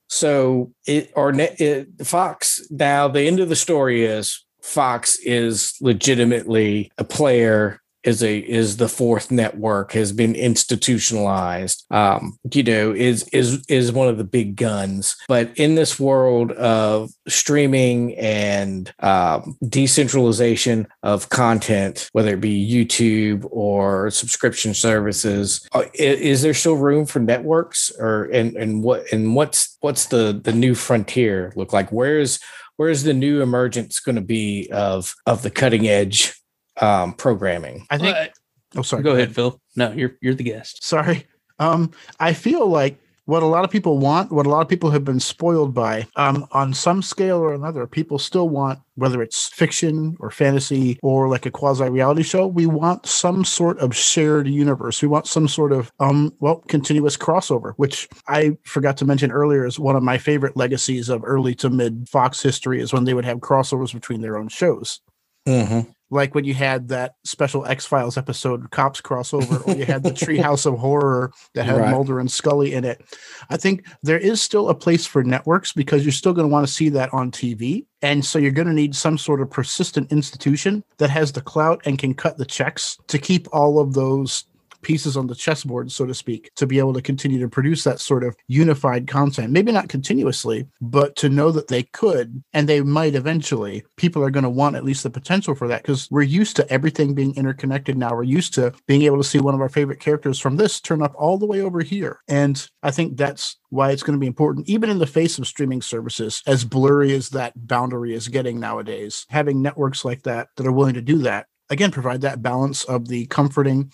[SPEAKER 3] so it or it, fox now the end of the story is fox is legitimately a player is a is the fourth network has been institutionalized um you know is is is one of the big guns. But in this world of streaming and um, decentralization of content whether it be youtube or subscription services uh, i- is, there still room for networks or and and what and what's what's the the new frontier look like? Where's where's the new emergence going to be of of the cutting edge um programming
[SPEAKER 4] I think.
[SPEAKER 2] Well,
[SPEAKER 4] oh, sorry.
[SPEAKER 2] go ahead, Phil. No, you're you're the guest.
[SPEAKER 4] Sorry. Um, I feel like what a lot of people want, what a lot of people have been spoiled by, um, on some scale or another, people still want, whether it's fiction or fantasy or like a quasi reality show, we want some sort of shared universe. We want some sort of, um, well, continuous crossover, which I forgot to mention earlier is one of my favorite legacies of early to mid Fox history is when they would have crossovers between their own shows
[SPEAKER 3] Mhm.
[SPEAKER 4] Like when you had that special X Files episode, Cops crossover, or you had the Treehouse of Horror that had
[SPEAKER 3] Right.
[SPEAKER 4] Mulder and Scully in it. I think there is still a place for networks because you're still going to want to see that on TV. And so you're going to need some sort of persistent institution that has the clout and can cut the checks to keep all of those pieces on the chessboard, so to speak, to be able to continue to produce that sort of unified content. Maybe not continuously, but to know that they could and they might eventually. People are going to want at least the potential for that because we're used to everything being interconnected now. We're used to being able to see one of our favorite characters from this turn up all the way over here. And I think that's why it's going to be important, even in the face of streaming services, as blurry as that boundary is getting nowadays. Having networks like that that are willing to do that, again, provide that balance of the comforting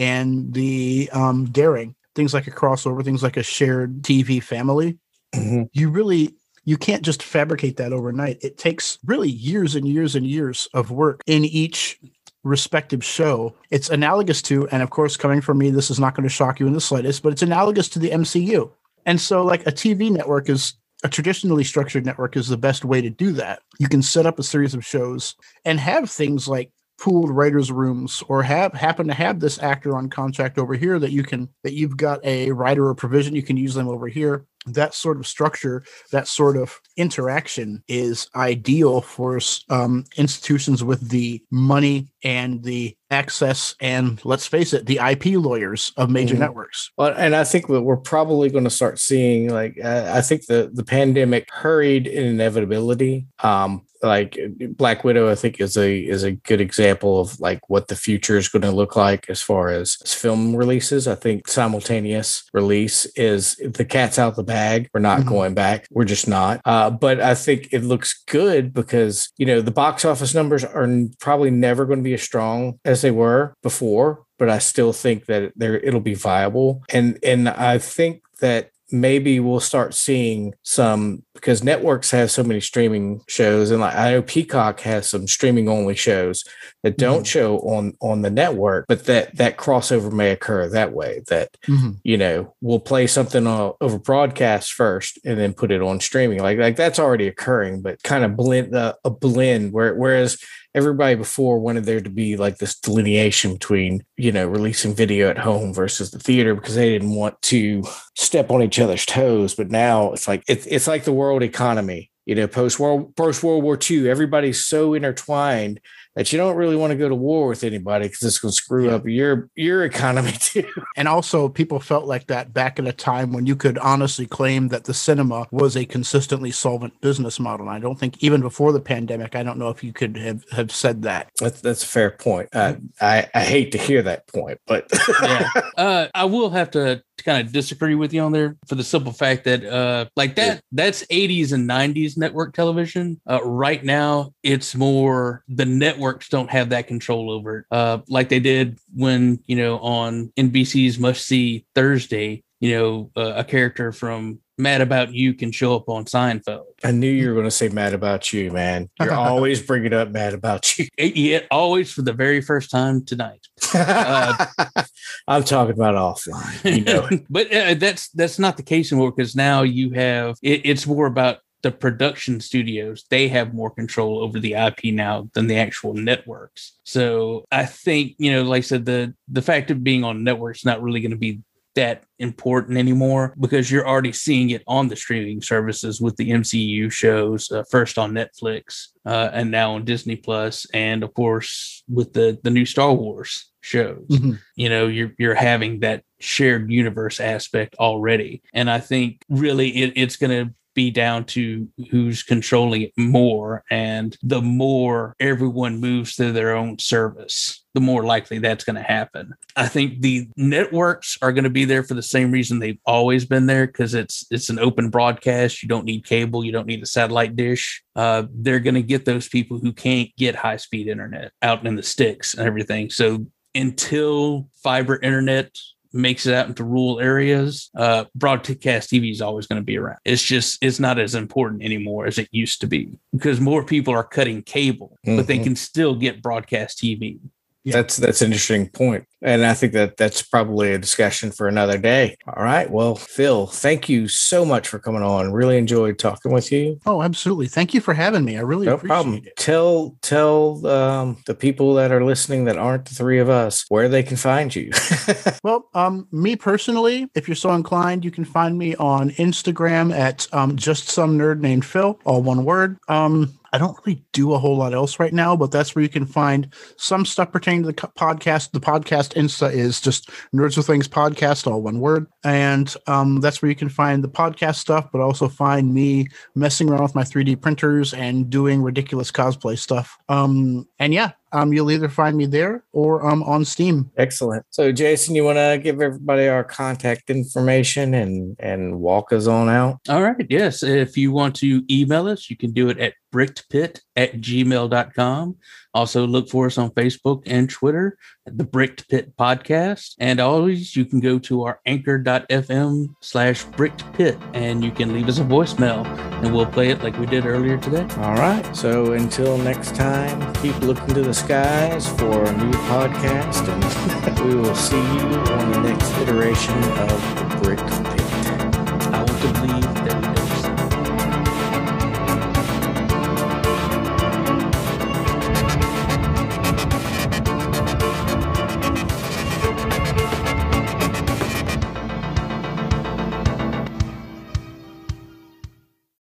[SPEAKER 4] and the um, daring things like a crossover things like a shared tv family.
[SPEAKER 3] Mhm.
[SPEAKER 4] you really you can't just fabricate that overnight. It takes really years and years and years of work in each respective show. It's analogous to and of course coming from me this is not going to shock you in the slightest but it's analogous to the mcu and so like a tv network is a traditionally structured network is the best way to do that. You can set up a series of shows and have things like pooled writers rooms or have happen to have this actor on contract over here that you can that you've got a writer or provision you can use them over here that sort of structure, that sort of interaction is ideal for um, institutions with the money and the access and let's face it, the IP lawyers of major mm-hmm. networks.
[SPEAKER 3] Well, and I think that we're probably going to start seeing like uh, I think the the pandemic hurried inevitability. Um, like Black Widow, I think is a is a good example of like what the future is going to look like as far as, as film releases. I think simultaneous release is the cat's out the bag. We're not mm-hmm. going back. We're just not. Uh, but I think it looks good because you know the box office numbers are probably never going to be as strong as they were before. But I still think that there it'll be viable, and and I think that maybe we'll start seeing some because networks have so many streaming shows and like I know Peacock has some streaming only shows that don't mm-hmm. show on on the network but that that crossover may occur that way that mm-hmm. you know we'll play something on, over broadcast first and then put it on streaming like like that's already occurring but kind of blend uh, a blend where whereas everybody before wanted there to be like this delineation between you know releasing video at home versus the theater because they didn't want to step on each other's toes. But now it's like it's, it's like the world economy you know post world post world war ii everybody's so intertwined that you don't really want to go to war with anybody because it's going to screw yeah. up your your economy too.
[SPEAKER 4] And also, people felt like that back in a time when you could honestly claim that the cinema was a consistently solvent business model. And I don't think even before the pandemic, I don't know if you could have, have said that.
[SPEAKER 3] That's that's a fair point. Uh, I I hate to hear that point, but
[SPEAKER 2] yeah, uh, I will have to to kind of disagree with you on there for the simple fact that uh like that that's 80s and 90s network television. Uh right now it's more the networks don't have that control over it. Uh like they did when you know on NBC's must see Thursday you know uh, a character from Mad About You can show up on Seinfeld.
[SPEAKER 3] I knew you were going to say Mad About You, man. You're always bringing up Mad About You.
[SPEAKER 2] Yeah, always for the very first time tonight. Uh,
[SPEAKER 3] I'm talking about offline, you know.
[SPEAKER 2] but uh, that's that's not the case anymore because now you have it, it's more about the production studios they have more control over the ip now than the actual networks so i think you know like i said the the fact of being on networks not really going to be that important anymore because you're already seeing it on the streaming services with the MCU shows, uh, first on Netflix uh, and now on Disney Plus, and of course with the the new Star Wars shows. Mm-hmm. You know, you're you're having that shared universe aspect already, and I think really it, it's going to be down to who's controlling it more. And the more everyone moves to their own service, the more likely that's going to happen. I think the networks are going to be there for the same reason they've always been there because it's it's an open broadcast. You don't need cable, you don't need a satellite dish. Uh, they're going to get those people who can't get high speed internet out in the sticks and everything. So until fiber internet makes it out into rural areas, uh, broadcast TV is always going to be around. It's just it's not as important anymore as it used to be because more people are cutting cable, mm-hmm. but they mm-hmm. can still get broadcast TV.
[SPEAKER 3] Yeah. That's that's an interesting point. And I think that that's probably a discussion for another day. All right. Well, Phil, thank you so much for coming on. Really enjoyed talking with you.
[SPEAKER 4] Oh, absolutely. Thank you for having me. I really no problem. It.
[SPEAKER 3] Tell tell um, the people that are listening that aren't the three of us where they can find you.
[SPEAKER 4] well, um, me personally, if you're so inclined, you can find me on Instagram at um, just some nerd named Phil, all one word. Um, I don't really do a whole lot else right now, but that's where you can find some stuff pertaining to the podcast. The podcast Insta is just Nerds with Wings Podcast, all one word. And um, that's where you can find the podcast stuff, but also find me messing around with my 3D printers and doing ridiculous cosplay stuff. Um, and yeah, um, you'll either find me there or um, on Steam.
[SPEAKER 3] Excellent. So, Jason, you want to give everybody our contact information and and walk us on out?
[SPEAKER 2] All right. Yes. If you want to email us, you can do it at brickedpit at gmail.com. Also, look for us on Facebook and Twitter at the Bricked Pit Podcast. And always, you can go to our anchor.fm slash bricked pit and you can leave us a voicemail and we'll play it like we did earlier today.
[SPEAKER 3] All right. So, until next time, keep looking to the skies for a new podcast and we will see you on the next iteration of the Bricked Pit.